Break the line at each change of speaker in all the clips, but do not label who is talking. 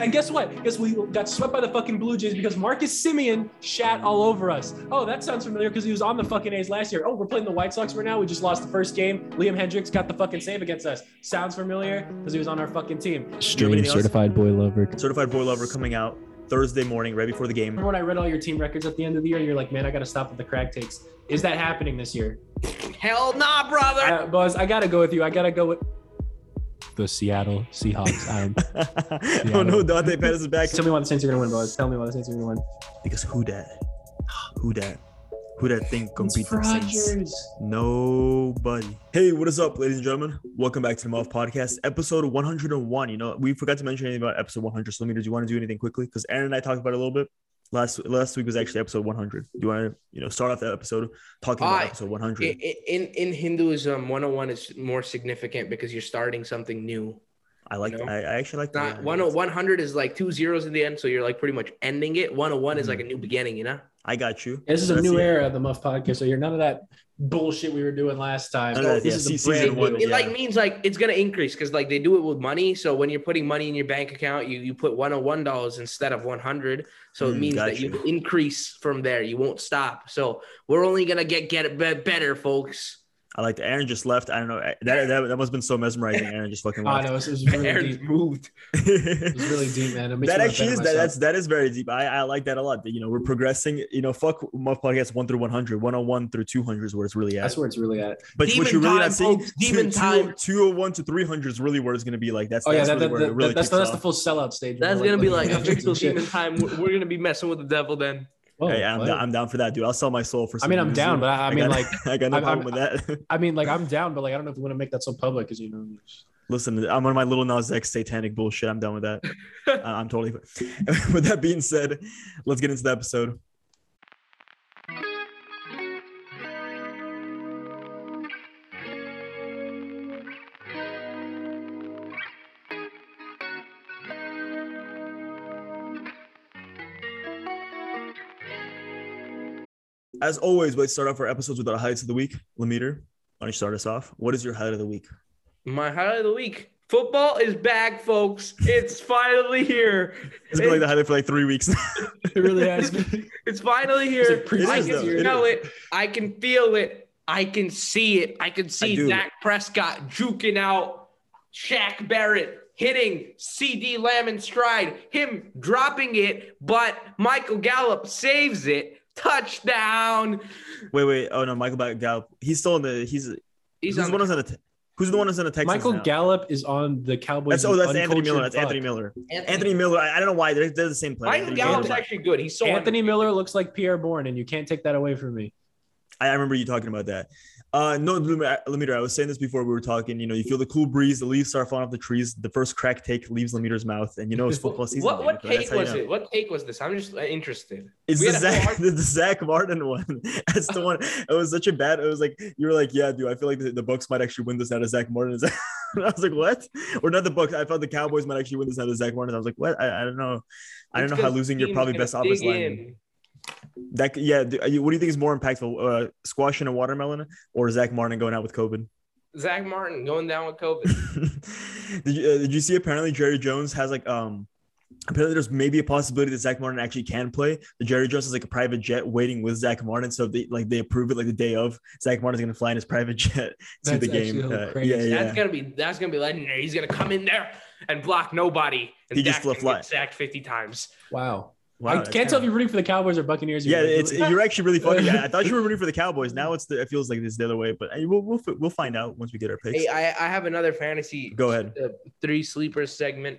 And guess what? Guess we got swept by the fucking Blue Jays because Marcus Semien shat all over us. Oh, that sounds familiar because he was on the fucking A's last year. Oh, we're playing the White Sox right now. We just lost the first game. Liam Hendriks got the fucking save against us. Sounds familiar because he was on our fucking team.
Stream certified boy lover.
Certified Boy Lover coming out Thursday morning, right before the game.
Remember when I read all your team records at the end of the year? You're like, man, I got to stop with the crack takes. Is that happening this year?
Hell nah, brother.
Uh, Buzz, I got to go with you. I got to go with.
The Seattle Seahawks. I'm
oh no, Dante Pettis is back.
Tell me why the Saints are going to win, Buzz. Tell me why the Saints are going to win.
Because who that? Who that? Who that think can
It's
beat the Saints?
Rodgers.
Nobody. Hey, what is up, ladies and gentlemen? Welcome back to the Muff Podcast, episode 101. You know, we forgot to mention anything about episode 100. So, let me do you want to do anything quickly? Because Aaron and I talked about it a little bit. Last last week was actually episode 100. Do you want to, you know, start off that episode talking about
I-
episode 100?
I- I- In in Hinduism, 101 is more significant because you're starting something new.
I like.
no.
I, I actually like that.
100 100 is like two zeros in the end, so you're like pretty much ending it. 101 is like mm-hmm. a new beginning, you know?
I got you.
This is a new
it.
era of the Muff Podcast. So you're none of that bullshit we were doing last time.
None of
this
yeah,
is a
season
brand
one,
new.
It
yeah.
like means like it's gonna increase because like they do it with money. So when you're putting money in your bank account, you you put 101 dollars instead of 100. So it
Mm,
means that you
you.
increase from there. You won't stop. So we're only gonna get get better, folks.
I like that. Aaron just left. I don't know. Eh, that, that, that must have been so mesmerizing. Aaron just fucking left.
no, it was, it was really
Aaron's
deep.
moved.
It was really deep, man. It
that actually is that, that's that is very deep. I, I like that a lot. That, You know, we're progressing. You know, fuck Muff Podcast one through 100. 101 through 200 is where it's really at.
That's where it's really at.
but
Demon
what you're really
time,
not seeing,
folks. Demon time.
201 to 300 is really where it's going to be like. That's,
Oh yeah,
that's
that,
really
that,
where
that,
it really
that's
kicks
that's the full sellout stage.
That's gonna be like
Like,
official demon time. We're, we're gonna be messing with the devil then.
Whoa,
Hey, I'm, down, I'm down for that, dude. I'll sell my soul for.
I mean, I'm down, but I, I mean,
got-
like,
I got no
I'm-
problem with that.
I mean, like, I'm down, but like, I don't know if we want to make that so public, because you know.
Listen, I'm on my little Nas X satanic bullshit. I'm done with that. I'm totally. with that being said, let's get into the episode. As always, let's start off our episodes with our highlights of the week. Lameter, why don't you start us off? What is your highlight of the week?
My highlight of the week: football is back, folks. It's finally here.
It's been like the highlight for like three weeks.
It really has been.
It's finally
It's
here.
like
I can
though.
Smell
is.
it. I can feel it. I can see it. I can see
do.
Dak Prescott juking out Shaq Barrett, hitting CeeDee Lamb in stride, him dropping it, but Michael Gallup saves it. Touchdown.
wait, wait. Oh no, Michael Gallup. He's still in the. He's
He's
who's
on
the one
the,
who's the. Who's the one who's in the Texans?
Michael
now?
Gallup is on the Cowboys.
That's oh, that's Anthony Miller. That's. Anthony Miller.
Anthony,
Anthony Miller. I, I don't know why they're, they're the same player.
Michael
Anthony
Gallup's
Miller.
actually good. He's so
Anthony Miller looks like Pi'erre Bourne, and you can't take that away from me.
I I remember you talking about that. Uh, no, Lemiter, I was saying this before we were talking. You know, you feel the cool breeze, the leaves start falling off the trees. The first crack take leaves Lemiter's mouth, and you know it's football season.
What what take was
know.
it? What take was this? I'm just uh, interested.
It's the
had a whole Zack,
the, Zack Martin one. That's the one. It was such a bad. It was like you were like, yeah, dude. I feel like the, the Bucks might actually win this out of Zack Martin. I was like, what? Or not the Bucks. I thought the Cowboys might actually win this out of Zack Martin. I was like, what? I, I don't know. I don't
It's
know how losing your probably best offensive
dig
lineman.
In.
That yeah. do- you- What do you think is more impactful, uh, squashing a watermelon or Zack Martin going out with COVID?
Zack Martin going down with COVID.
did you uh, did you see? Apparently, Jerry Jones has like um. Apparently, there's maybe a possibility that Zack Martin actually can play. The Jerry Jones is like a private jet waiting with Zack Martin, so they like they approve it like the day of. Zack Martin's gonna fly in his private jet to
That's
the game. Uh,
crazy.
yeah, yeah.
That's gonna be that's gonna be legendary. He's gonna come in there and block nobody. And
He just
Dak
flew
can
fly.
get sacked 50 times.
Wow.
Wow,
I can't tell if you're rooting for the Cowboys or Buccaneers.
Yeah,
You're
it's you're actually really funny. Yeah, I thought you were rooting for the Cowboys. Now it's the, it feels like it's the other way, but we'll we'll, we'll find out once we get our picks.
Hey, I, I have another fantasy.
Go ahead.
Uh, three sleepers segment.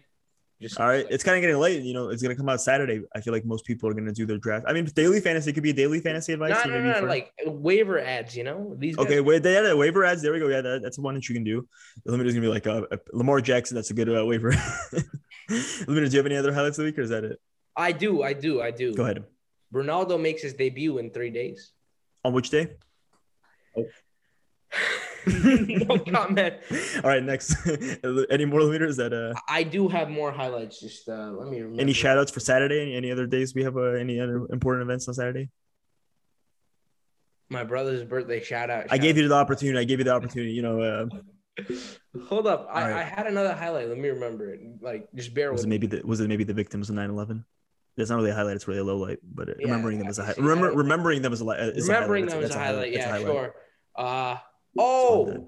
Just
All right, it's kind of getting late. You know, it's gonna come out Saturday. I feel like most people are gonna do their draft. I mean, daily fantasy could be a daily fantasy advice.
no,
so
no, no,
for-
like waiver ads. You know these. Guys,
Okay, wait, they had a waiver ads. There we go. Yeah, that, that's one that you can do. Limit is gonna be like uh, uh, Lamar Jackson. That's a good uh, waiver. Limit, do you have any other highlights of the week, or is that it?
I do, I do, I do.
Go ahead.
Ronaldo makes his debut in three days.
On which day?
no comment.
All right, next. any more leaders that uh
I do have more highlights. Just uh, let me remember.
any shout outs for Saturday? Any, any other days we have uh, any other important events on Saturday?
My brother's birthday shout out.
I gave you the opportunity. I gave you the opportunity. You know, uh,
Hold up. I,
right.
I had another highlight. Let me remember it. Like, just bear
Was
with
it
me.
maybe the was it maybe the victims of 9/11? That's not really a highlight. It's really a low light. But
Yeah,
remembering them as a
I
high, remember
I
remembering them as a li- is
Remembering
a
them
highlight.
as a
That's-
highlight.
that's
Yeah,
highlight.
sure. Uh, oh,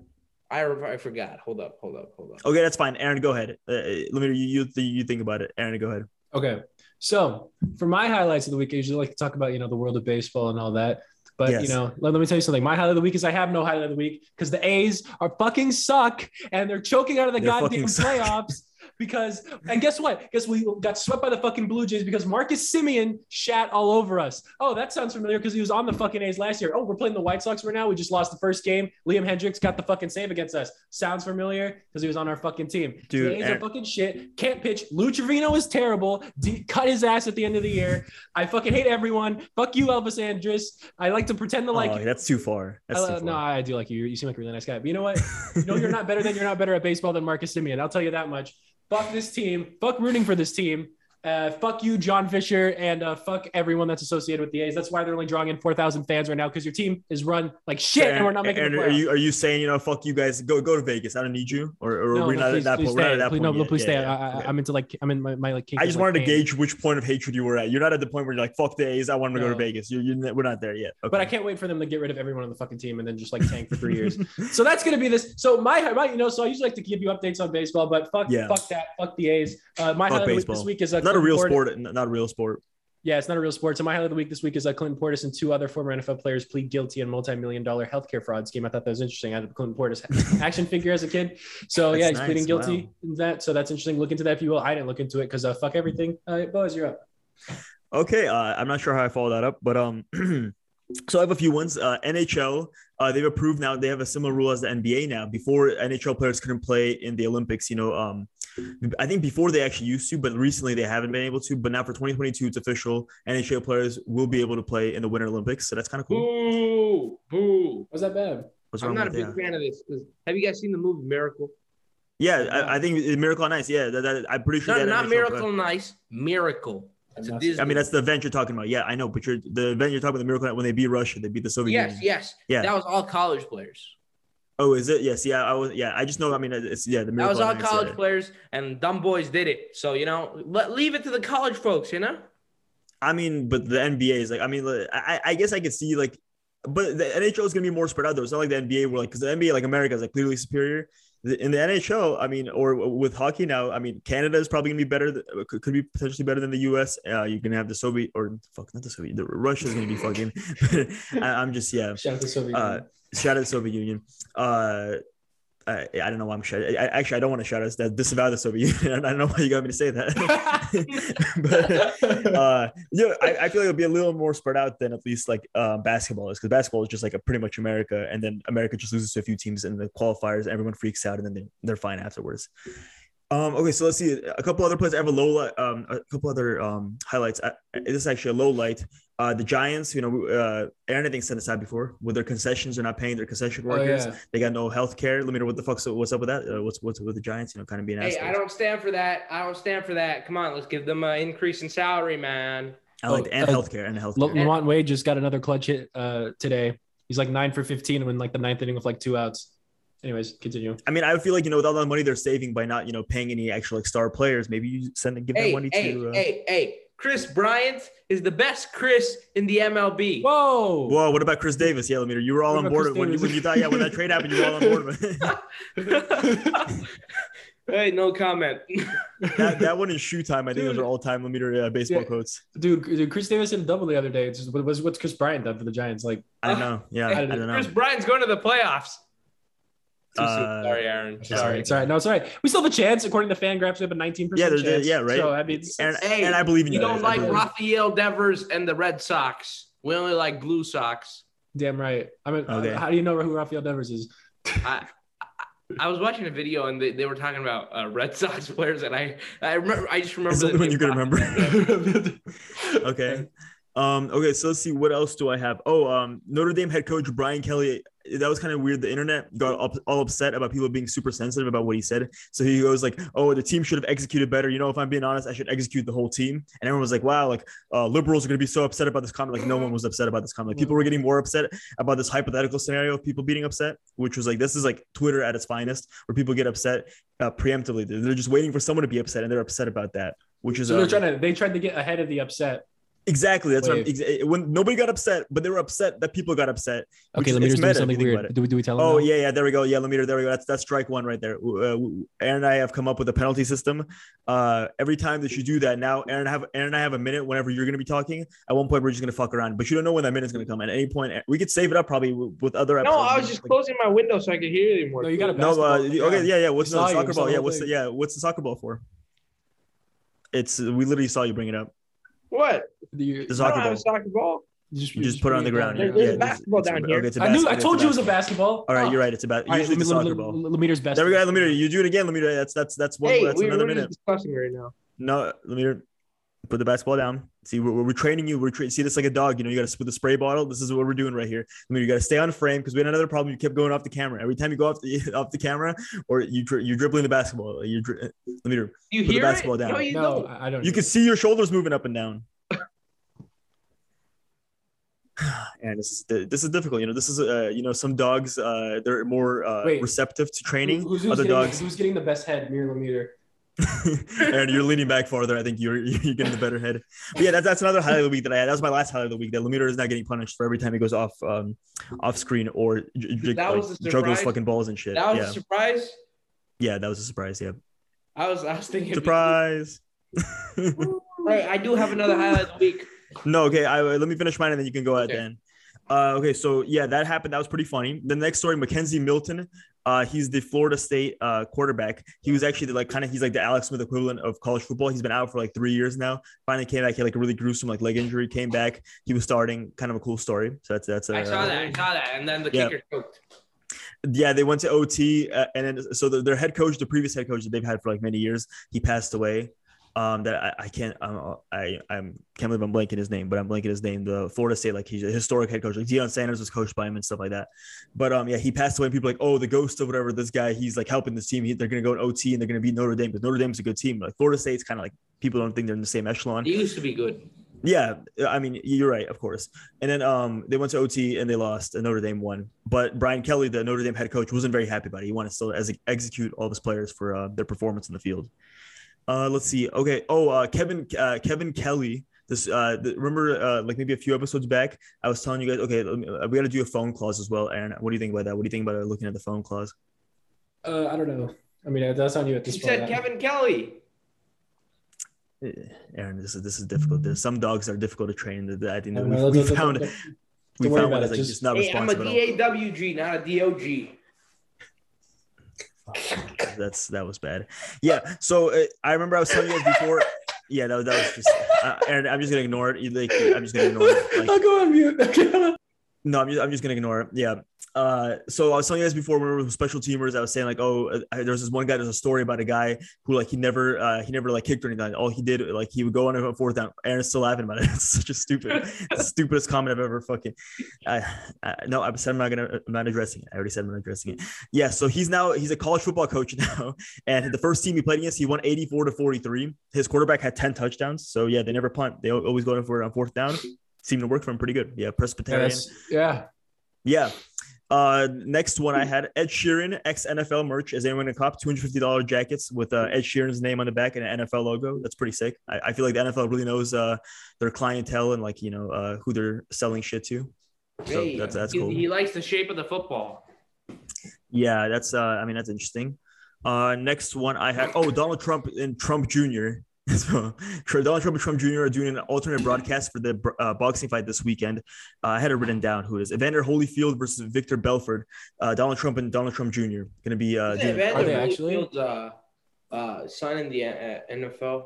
I, re- I forgot. Hold up, hold up, hold up.
Okay, that's fine. Aaron, go ahead. Uh, let me you, you you think about it. Aaron, go ahead.
Okay. So for my highlights of the week, I usually like to talk about, you know, the world of baseball and all that. But
Yes.
you know, let, let me tell you something. My highlight of the week is I have no highlight of the week because the A's are fucking suck and they're choking out of the
They're
goddamn playoffs. Because and guess what? Guess we got swept by the fucking Blue Jays because Marcus Semien shat all over us. Oh, that sounds familiar because he was on the fucking A's last year. Oh, we're playing the White Sox right now. We just lost the first game. Liam Hendriks got the fucking save against us. Sounds familiar because he was on our fucking team.
Dude,
the A's are fucking shit. Can't pitch. Lou Trivino is terrible. D- cut his ass at the end of the year. I fucking hate everyone. Fuck you, Elvis Andrus. I like to pretend to like.
oh, that's too far. That's
Uh,
too far.
no, I do like you. You seem like a really nice guy. But you know what? Know you're not better than you're not better at baseball than Marcus Semien. I'll tell you that much. Fuck this team. Fuck rooting for this team. Uh, fuck you, John Fisher, and uh, fuck everyone that's associated with the A's. That's why they're only drawing in four thousand fans right now because your team is run like shit, and we're not making the
are you are you saying you know fuck you guys go go to Vegas? I don't need you or, or
no,
we're
no,
not
please,
at that
please
point. We're not at that
Please,
point
no, no,
yet.
please
Yeah,
stay.
yeah,
I. I'm into like I'm in my, my like.
I just
like,
wanted to gauge which point of hatred you were at. You're not at the point where you're like fuck the A's. I want them to go to Vegas. You're, you're we're not there yet. Okay.
But I can't wait for them to get rid of everyone on the fucking team and then just like tank for three years. So that's gonna be this. So my, my, you know, so I usually like to give you updates on baseball, but fuck,
Yeah.
fuck that, fuck the A's. Uh, my
Fuck
highlight of the week
baseball.
this week is uh,
not a real sport. Not a real sport.
Yeah, it's not a real sport. So my highlight of the week this week is uh, Clinton Portis and two other former NFL players plead guilty in multi-million dollar healthcare fraud scheme. I thought that was interesting. I had a Clinton Portis action figure as a kid. So
That's
yeah, he's
nice.
pleading guilty
Wow.
in that. So that's interesting. Look into that if you will. I didn't look into it because uh, fuck everything. Uh, Boaz, you're up.
Okay, uh, I'm not sure how I follow that up, but um, so I have a few ones. Uh, NHL, uh, they've approved now. They have a similar rule as the NBA now. Before NHL players couldn't play in the Olympics, you know, um, I think before they actually used to, but recently they haven't been able to. But now for 2022, it's official. NHL players will be able to play in the Winter Olympics, so that's kind of cool.
Boo, boo.
Was that bad?
What's
I'm
wrong
not a big
that?
fan of this. Have you guys seen the movie Miracle?
Yeah, I, I think Miracle on Ice. Yeah, that, that, I'm pretty sure.
No,
they
not
NHL
Miracle
player-
on Ice. Miracle. It's a
Enough.
Disney.
I mean, that's the event you're talking about. Yeah, I know, but you're the event you're talking about. The Miracle on- when they beat Russia, they beat the Soviet
yes,
Union.
Yes, yes.
Yeah.
That was all college players.
Oh, is it? Yes. Yeah. I was. Yeah. I just know. I mean, it's yeah. The
That was all college
yeah.
players, and dumb boys did it. So you know, let leave it to the college folks. You know.
I mean, but the NBA is like, I mean, I, I guess I could see like, but the NHL is gonna be more spread out though. It's not like the NBA where like, because the NBA like America is like clearly superior. In the NHL, I mean, or with hockey now, I mean, Canada is probably gonna be better. Could, could be potentially better than the U.S. Uh, you're gonna have the Soviet or fuck, not the Soviet. The Russia is gonna be fucking. I, I'm just yeah.
Shout out to Soviet
Uh,
Union.
Shout out to the Soviet Union. Uh, I, I don't know why I'm shouting. I, actually, I don't want to shout out that disavow the Soviet Union. I don't know why you got me to say that. but uh, yeah, I, I feel like it'll be a little more spread out than at least like uh, basketball is because basketball is just like a pretty much America, and then America just loses to a few teams in the qualifiers. Everyone freaks out, and then they, they're fine afterwards. Um, okay, so let's see a couple other plays. I have a low light, um, a couple other um highlights. I, this is actually a low light. Uh, the Giants, you know, uh, Aaron, I think said this out before. With their concessions, they're not paying their concession
Oh,
workers.
yeah.
They got no health care. Let me know what the fuck's what's up with that. Uh, what's what's with the Giants? You know, kind of being
Hey,
assholes.
I don't stand for that. I don't stand for that. Come on, let's give them an increase in salary, man.
I like
Oh,
and
uh,
healthcare and healthcare.
L- LaMonte Wade just got another clutch hit uh, today. He's like nine for 15 when like the ninth inning with like two outs. Anyways, continue.
I mean, I feel like you know with all the money they're saving by not you know paying any actual like star players, maybe you send and give
Hey,
that money
hey,
to. Uh,
hey, hey. Kris Bryant is the best Chris in the MLB.
Whoa.
Whoa, what about Chris Davis? Yeah, Lemire, you were all
What
on board when you, when you thought, yeah, when that trade happened, you were all on board.
hey, no comment.
that, that one in shoe time, I think those are all time Lemire uh, baseball
Yeah.
quotes.
Dude, dude, Chris Davis hit a double the other day. It's just, what was what's Kris Bryant done for the Giants? Like,
I don't know. Yeah,
Hey,
I don't know.
Kris Bryant's going to the playoffs. Too soon.
Uh,
Sorry, Aaron.
sorry,
Sorry.
it's all right. No, it's all right. We still have a chance. According to Fangraphs, we have a 19%
Yeah, there's-
chance.
yeah, right.
So, I mean, it's,
And,
Hey,
and I believe in
We
you.
don't
guys.
Like
believe-
Rafael Devers and the Red Sox. We only like Blue Sox.
damn right. I mean,
Okay.
how do you know who Rafael Devers is?
I, I, I was watching a video and they, they were talking about uh, Red Sox players, and I I remember I just remember
It's the only one you can remember. okay. Um, okay, so let's see what else do I have. Oh, um, Notre Dame head coach Brian Kelly that was kind of weird. The internet got up, all upset about people being super sensitive about what he said. So he goes like, "Oh, the team should have executed better." You know, if I'm being honest, I should execute the whole team. And everyone was like, "Wow, like uh, liberals are going to be so upset about this comment." Like no one was upset about this comment. Like people were getting more upset about this hypothetical scenario of people being upset, which was like this is like Twitter at its finest, where people get upset uh, preemptively. They're just waiting for someone to be upset, and they're upset about that. Which is
So they're
um,
trying to they tried to get ahead of the upset.
Exactly that's what I'm, exa- when nobody got upset, but they were upset that people got upset.
Okay,
is-
let me
it's
just do something
you think about
weird. Do we, do we tell him?
Oh
now?
yeah, yeah. There we go. Yeah, Lemire. There we go. That's that's strike one right there. Uh, Aaron and I have come up with a penalty system. Uh, every time that you do that, now Aaron have Aaron and I have a minute. Whenever you're going to be talking, at one point we're just going to fuck around, but you don't know when that minute's going to come. At any point, we could save it up probably with with other
No. I was just
Like-
closing my window so I could hear you more.
No, you got a
No, uh, okay, yeah, yeah. What's the
saw you.
soccer ball? Yeah, what's the, yeah, what's the soccer ball for? It's we literally saw you bring it up.
What?
You-
The soccer ball.
soccer ball.
you just,
You just put it on the ground.
There-
Yeah,
there's
yeah,
a basketball
it's-
down
okay,
here.
it's a
I knew. I told
it's
you it was a
basketball.
basketball.
All right,
Oh.
you're right. It's about
All right,
usually the
Lemire-
soccer ball.
Lemire's best.
There we go. Lemire, you do it again. Lemire, that's that's that's one.
Hey,
that's
we,
another
we're
minute.
just discussing right now.
No, let me put the basketball down. See, we're, we're training you. We're tra- see this like a dog. You know, you got to with the spray bottle. This is what we're doing right here. I mean, you got to stay on frame because we had another problem. You kept going off the camera every time you go off the off the camera, or you dri- you're dribbling the basketball. You dri- let me.
You
Put the basketball
it?
down.
No, you
No,
don't.
I I don't.
You can see your shoulders moving up and down. And this is this is difficult. You know, this is uh, you know some dogs uh, they're more uh,
Wait.
receptive to training.
Who's, who's
Other
getting,
dogs,
Who's getting the best head? Mir Lemire.
and you're leaning back farther. I think you're you're getting the better head. But yeah, that's that's another highlight of the week that I had. That was my last highlight of the week. That Lemire is not getting punished for every time he goes off um off screen or j- j- like, juggles fucking balls and shit.
That was
yeah,
a surprise.
yeah, that was a surprise. Yeah,
I was I was thinking
surprise.
Right, I do have another highlight of the week.
No, okay. I let me finish mine and then you can go ahead
Okay.
then. Uh, okay, so yeah, that happened. That was pretty funny. The next story, McKenzie Milton. Uh, he's the Florida State uh, quarterback. He was actually the, like kind of he's like the Alex Smith equivalent of college football. He's been out for like three years now. Finally came back. He had like a really gruesome like leg injury. Came back. He was starting. Kind of a cool story. So that's that's. Uh,
I saw that. I saw that, and then the
Yeah.
kicker choked.
Yeah, they went to OT, uh, and then so the, their head coach, the previous head coach that they've had for like many years, he passed away. Um, that I, I can't, um, I, I'm can't believe I'm blanking his name, but I'm blanking his name. The Florida State, like he's a historic head coach. Like Deion Sanders was coached by him and stuff like that. But um, yeah, he passed away. And people are like, oh, the ghost of whatever. This guy, he's like helping this team. He, they're gonna go in OT and they're gonna beat Notre Dame because Notre Dame's a good team. Like Florida State's kind of like people don't think they're in the same echelon.
He used to be good.
Yeah, I mean, you're right, of course. And then um, they went to OT and they lost, and Notre Dame won. But Brian Kelly, the Notre Dame head coach, wasn't very happy about it. He wanted to still as execute all of his players for uh, their performance in the field. Uh, let's see. Okay. Oh, uh, Kevin uh, Kevin Kelley. This uh, the, remember uh, like maybe a few episodes back, I was telling you guys, okay, me- uh, we got to do a phone clause as well. Aaron, what do you think about that? What do you think about uh, looking at the phone clause?
Uh, I don't know. I mean, that's on you at
He
this point.
You said Kevin Kelley.
Eh, Aaron, this is this is difficult. There's some dogs are difficult to train. That I think that we,
know.
we
Don't- don't-
found we found one that's like
Just-
just not
Hey, I'm a
responsive at all.
DAWG, not a DOG.
That's that was bad. Yeah. So uh, I remember I was telling you guys before. Yeah, that, was- that was just. Uh, Aaron, I'm just gonna ignore it. Like, I'm just gonna ignore it. Like,
I'll go on mute.
no, I'm just, I'm just gonna ignore it. Yeah. Uh, so I was telling you guys before when we were with special teamers, I was saying like, oh, uh, there's this one guy. There's a story about a guy who like he never, uh, he never like kicked or anything. All he did like he would go on a fourth down. Aaron's still laughing about it. It's such a stupid, stupidest comment I've ever fucking. I, I, no, I said I'm not gonna, I'm not addressing it. I already said I'm not addressing it. Yeah. So he's now he's a college football coach now, and the first team he played against, he won 84 to 43. His quarterback had 10 touchdowns. So yeah, they never punt. They always go in for it on fourth down. Seemed to work for him pretty good. Yeah, Presbyterian.
that's- yeah.
Yeah. Uh, next one I had Ed Sheeran ex NFL merch. Is anyone gonna cop two hundred fifty dollars jackets with uh, Ed Sheeran's name on the back and an NFL logo? That's pretty sick. I, I feel like the NFL really knows uh, their clientele and like you know uh, who they're selling shit to. So
Hey,
that's that's
he,
cool.
he likes the shape of the football.
Yeah, that's uh, I mean that's interesting. Uh, next one I had oh Donald Trump and Trump Jr. So Donald Trump and Trump Jr. are doing an alternate broadcast for the uh, boxing fight this weekend. Uh, I had it written down who it is. Evander Holyfield versus Vitor Belfort. Uh, Donald Trump and Donald Trump Jr. gonna be uh,
Is
doing,
Evander
Are they actually?
Holyfield's, Uh, uh, signing the uh, NFL.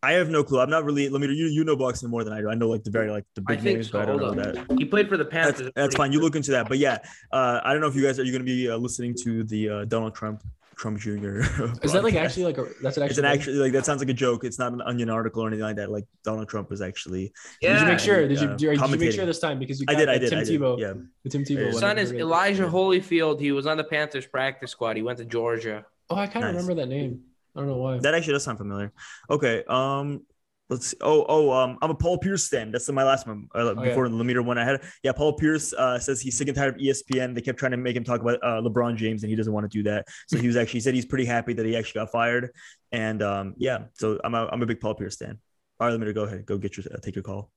I have no clue. I'm not really. Let me. You you know boxing more than I do. I know like the very like the big
think
names,
so.
but I don't
Hold
know
up.
that.
He played for the
That's,
Panthers.
that's fine. You look into that. But yeah, uh, I don't know if you guys are you going to be uh, listening to the uh, Donald Trump Trump Jr.
Is that like actually like a that's an actual
It's an actually like that sounds like a joke. It's not an Onion article or anything like that. Like Donald Trump was actually. Yeah.
Did you make sure? Did you,
uh,
did you make sure this time because you
I
got
did. I did.
Tim
I did.
Tebow.
Yeah.
The Tim
His
Tebow.
son.
Son is
Yeah.
Elijah
Yeah.
Holyfield. He was on the Panthers practice squad. He went to Georgia.
Oh, I kind of
Nice.
remember that name. I don't know why.
That actually does sound familiar. Okay. Um. Let's see. Oh, oh, um, I'm a Paul Pierce stan. That's my last one. Uh,
yeah.
before the Lemire one I had. Yeah, Paul Pierce uh, says he's sick and tired of ESPN. They kept trying to make him talk about uh, LeBron James, and he doesn't want to do that. So he was actually he said he's pretty happy that he actually got fired. And um, yeah, so I'm a, I'm a big Paul Pierce stan. All right, Lemire, go ahead. Go get your uh, take your call.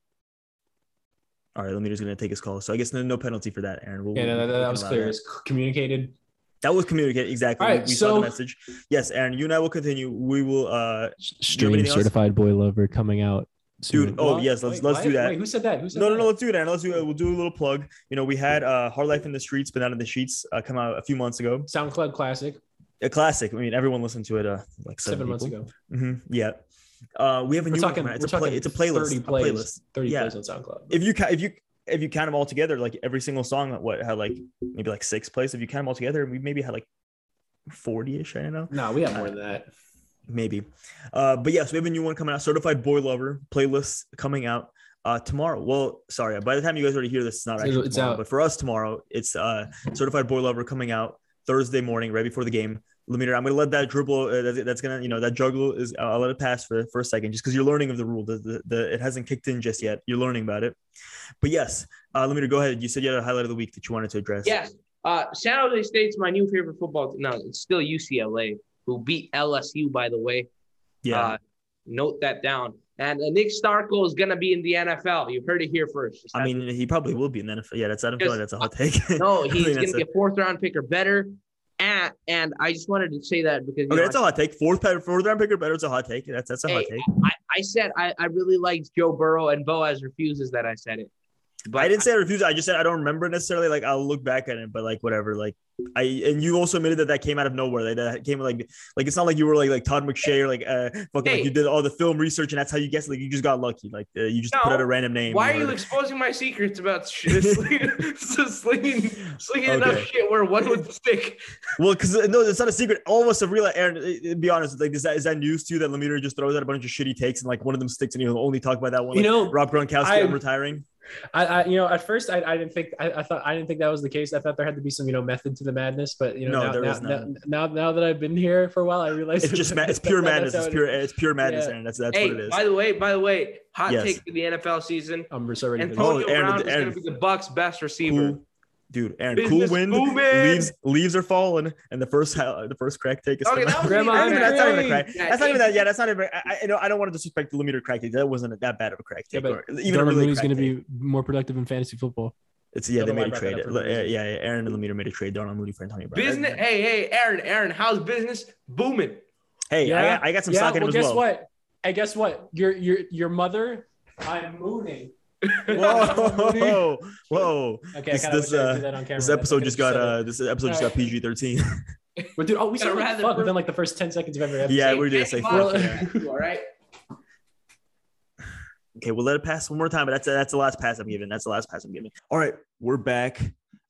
All right, Lemire's gonna take his call. So I guess no, no penalty for that, Aaron. We'll,
Yeah, no, that, that was clear. It's communicated.
That was communicated exactly.
All
We-
right,
we saw the message. Yes, Aaron, you and I will continue. We will uh
Stream
anything else?
certified boy lover coming out.
Dude, oh
What?
yes, let's
Wait,
let's
what?
do that.
Wait, who said that? Who said
No, no,
that?
no, let's do it, Aaron. Let's do it. We'll do a little plug. You know, we had uh Hard Life in the Streets, but not in the sheets, uh, come out a few months ago.
SoundCloud classic,
A classic. I mean, everyone listened to it uh like seven,
seven months
people.
ago.
hmm Yeah. Uh we have a
We're
new
talking.
one. It's a, play,
talking.
it's a playlist.
30
a
plays.
playlist.
Thirty
Yeah.
plays on SoundCloud.
If you ca- if you if you count them all together, like every single song, what had like maybe like six plays. If you count them all together, we maybe had like 40-ish, I don't know.
no, we have more than that.
maybe. Uh, but yes, we have a new one coming out. Certified Boy Lover playlist coming out uh tomorrow. Well, sorry, by the time you guys already hear this, it's not actually
it's
tomorrow,
out.
but for us tomorrow, it's uh Certified Boy Lover coming out Thursday morning, right before the game. Lemire, I'm gonna let that dribble. Uh, that's, that's gonna, you know, that juggle is. I'll let it pass for for a second, just because you're learning of the rule. The, the, the it hasn't kicked in just yet. You're learning about it. But yes, uh, Lemire, go ahead. You said you had a highlight of the week that you wanted to address.
Yes. Uh, San Jose State's my new favorite football. No, it's still UCLA, who beat LSU, by the way.
Yeah.
Uh, note that down. And uh, Nick Starkel is going to be in the NFL. You've heard it here first.
I mean, he probably will be in the NFL. Yeah, that's. I don't feel like that's a hot take.
no, he's going to
a-
get fourth round pick or better. And, and I just wanted to say that because
Okay,
know,
that's a hot take. Fourth, fourth round picker better. It's a hot take. That's that's a hot take.
I, I said I, I really liked Joe Burrow, and Boaz refuses that I said it. But
I didn't say I refuse. I just said I don't remember necessarily. Like I'll look back at it, but like whatever. Like I and you also admitted that that came out of nowhere. Like that came like like it's not like you were like like Todd McShay or like uh fucking
Hey.
like you did all the film research and that's how you guessed. Like you just got lucky. Like uh, you just put out a random name.
Why are you exposing my secrets about sh- slinging, slinging, slinging enough shit where one would stick?
Well, because no, it's not a secret. All of us have realized. Aaron, uh, uh, be honest. Like, is that is that news to you that Lemire just throws out a bunch of shitty takes and like one of them sticks and he'll only talk about that one?
You know,
Rob Gronkowski,
I-
I'm retiring.
I, I, you know, at first I, I didn't think I, I thought I didn't think that was the case. I thought there had to be some, you know, method to the madness. But you know,
No,
now,
there
now,
is
now,
none.
now, now that I've been here for a while, I realize
It's just ma- it's pure madness. It's pure it's pure madness,
Yeah.
Aaron. That's that's
hey,
what it is.
by the way, by the way, hot
Yes.
take for the NFL season.
I'm so ready for this.
Antonio
Oh, Aaron,
Brown is
Aaron.
going to be the Bucks' best receiver.
cool, dude. Aaron,
Business
cool wind.
booming.
Leaves leaves are falling, and the first the first crack take is.
Okay,
coming
that
Grandma,
That's not even- that's not even a crack.
Yeah,
That's not even that. Yeah, that's not even. I, I, know, I don't want to disrespect the Lemire crack take. That wasn't that bad of a crack
Yeah,
take.
but
or even a
Darnell
really
Mooney's
crack
going to be more productive in fantasy football.
It's yeah, they made
why
a
I brought
trade.
that up for
Yeah, yeah, yeah. Aaron and Lemire made a trade. Darnell Mooney for Antonio Brown.
Business. Hey, hey, Aaron, Aaron, how's business booming?
Hey, I got I got some
yeah,
stock in
well,
him as
guess
well.
what? Hey, guess what? Your your your mother. I'm mooning.
Whoa, whoa!
Okay,
This-
I
this, uh,
that on camera.
This episode just got uh, this episode just got PG thirteen.
But dude, oh, we
Gotta
said like
rather
fuck within like the first ten seconds of every episode.
Yeah, we're gonna
hey,
say
All right.
Okay, we'll let it pass one more time, but that's that's the last pass I'm giving. That's the last pass I'm giving. All right, we're back.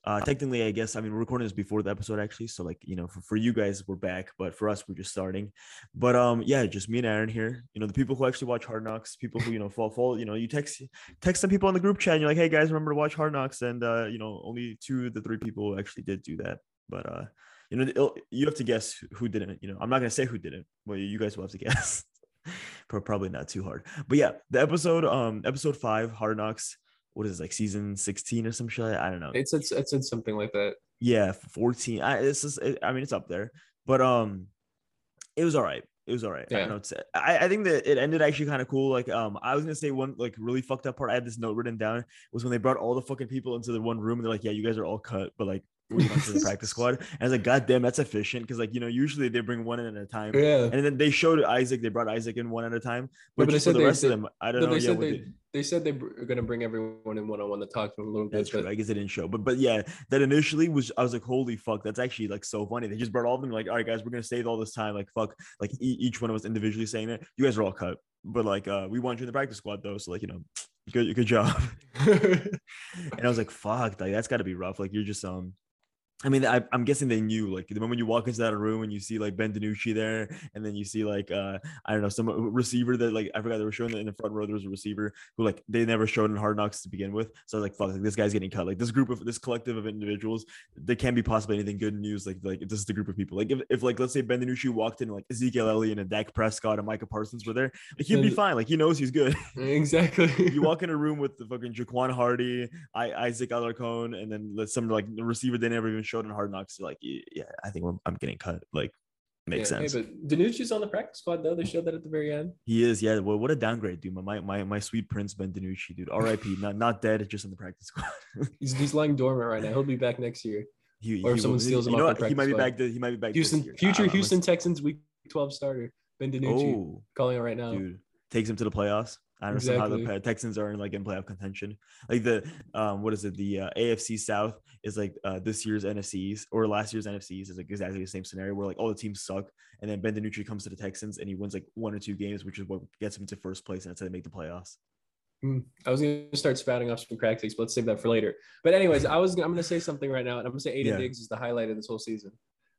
Uh, technically, I guess I mean we're recording this before the episode actually, so like you know, for, for you guys we're back, but for us we're just starting. But um, yeah, just me and Aaron here. You know, the people who actually watch Hard Knocks, people who you know fall fall. You know, you text text some people on the group chat, and you're like, hey guys, remember to watch Hard Knocks, and uh, you know, only two of the three people actually did do that. But uh, you know, you have to guess who didn't. You know, I'm not gonna say who didn't. Well, you guys will have to guess. Pro- Probably not too hard. But yeah, the episode, um, episode five, Hard Knocks. What is it, like season 16 or some shit? I don't know.
It's it's it's, it's something like that.
Yeah, 14. I just, it, I mean, it's up there. But um, it was all right. It was all right. I,
Yeah.
don't know, it's, I, I think that it ended actually kind of cool. Like, um, I was gonna say one like really fucked up part. I had this note written down was when they brought all the fucking people into the one room and they're like, yeah, you guys are all cut, but like we went to the practice squad. And I was like, God damn, that's efficient. Cause like, you know, usually they bring one in at a time.
Yeah.
And then they showed Isaac, they brought Isaac in one at a time. But,
but they
just for
said
the
they-
rest
they-
of them, I don't know.
they
yeah,
said they,
they-
they said they were gonna bring everyone in one on one to talk to them a little bit.
That's true. I guess it didn't show, but but yeah, that initially was I was like, holy fuck, that's actually like so funny. They just brought all of them like, all right, guys, we're gonna save all this time. Like fuck, like e- each one of us individually saying that you guys are all cut, but like uh we want you in the practice squad though, so like you know, good good job. and I was like, fuck, like that's got to be rough. Like you're just um, I mean, I, I'm guessing they knew. Like the moment you walk into that room and you see like Ben DiNucci there, and then you see like uh I don't know some receiver that like I forgot they were showing that in the front row there was a receiver who like they never showed in Hard Knocks to begin with. So I was like, fuck, like, this guy's getting cut. Like this group of this collective of individuals, there can't be possibly anything good news. Like like this is the group of people. Like if, if like let's say Ben DiNucci walked in like Ezekiel Elliott and Dak Prescott and Micah Parsons were there, like he'd be fine. Like he knows he's good.
Exactly.
you walk in a room with the fucking Jaquan Hardy, I, Isaac Alarcon, and then some like the receiver they never even showed in Hard Knocks. Like, yeah, I think I'm, getting cut. Like, makes
Yeah, hey,
sense.
but DiNucci's on the practice squad though. They showed that at the very end.
he is, yeah. Well, what a downgrade, dude. My my my sweet prince Ben DiNucci, dude. R.I.P. not not dead, just on the practice squad.
He's he's lying dormant right now. He'll be back next year.
he,
Or if someone
will-
steals him
you know
off the
what? He might be
practice
back. This, he might be back.
Houston, future Houston Texans week 12 starter. Ben DiNucci.
Oh,
calling it right now.
dude, takes him to the playoffs. I understand how the
Exactly.
Pa- Texans are in like in playoff contention. Like the um, what is it? The uh, AFC South is like uh, this year's NFCs or last year's NFCs is like exactly the same scenario where like all the teams suck, and then Ben DiNucci comes to the Texans and he wins like one or two games, which is what gets him to first place, and that's how they make the playoffs.
Hmm. I was gonna start spouting off some crack takes, but let's save that for later. But anyways, I was I'm gonna say something right now, and I'm gonna say Aiden
Yeah.
Diggs is the highlight of this whole season.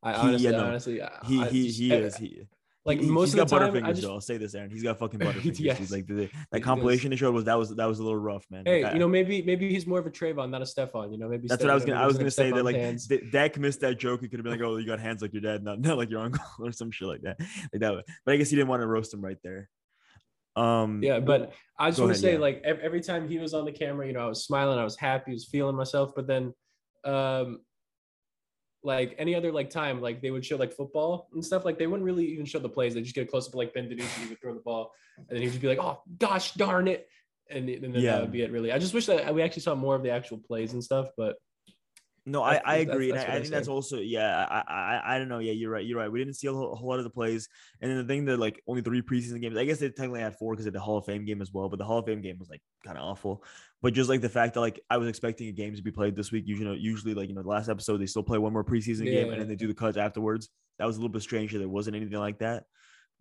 I
He-
honestly,
yeah, no.
honestly, I-
He
I
he
just-
he
I-
is he.
Like
he,
most
he's
of the
got
time.
butterfingers
just,
though. I'll say this, Aaron. He's got fucking butterfingers.
Yes.
dude. Like the, the-
He
that
does.
compilation he showed was that was that was a little rough, man.
hey,
Like,
you know, maybe maybe he's more of a Trevon, not a Stefon. You know, maybe
That's what I was gonna. I was gonna say that like
hands.
D- Dak missed that joke. He could have been like, "Oh, you got hands like your dad, not not like your uncle, or some shit like that." Like that. But I guess he didn't want to roast him right there. Um.
Yeah, but I just want to say,
yeah.
like every time he was on the camera, you know, I was smiling, I was happy, I was feeling myself. But then, um, like any other like time, like they would show like football and stuff. Like they wouldn't really even show the plays. They just get a close up, like Ben DiNucci he would throw the ball, and then he'd just be like, "Oh gosh, darn it," and, and then
Yeah.
that would be it. Really, I just wish that we actually saw more of the actual plays and stuff. But
No, I,
That's-
I agree. and
that's
I, I
I
think that's also yeah. I, I I don't know. Yeah, you're right. You're right. We didn't see a whole, a whole lot of the plays, and then the thing that like only three preseason games. I guess they technically had four because of the Hall of Fame game as well. But the Hall of Fame game was like kind of awful. But just like the fact that like I was expecting a game to be played this week. Usually, usually like you know the last episode they still play one more preseason game and then they do the cuts afterwards. That was a little bit strange that there wasn't anything like that.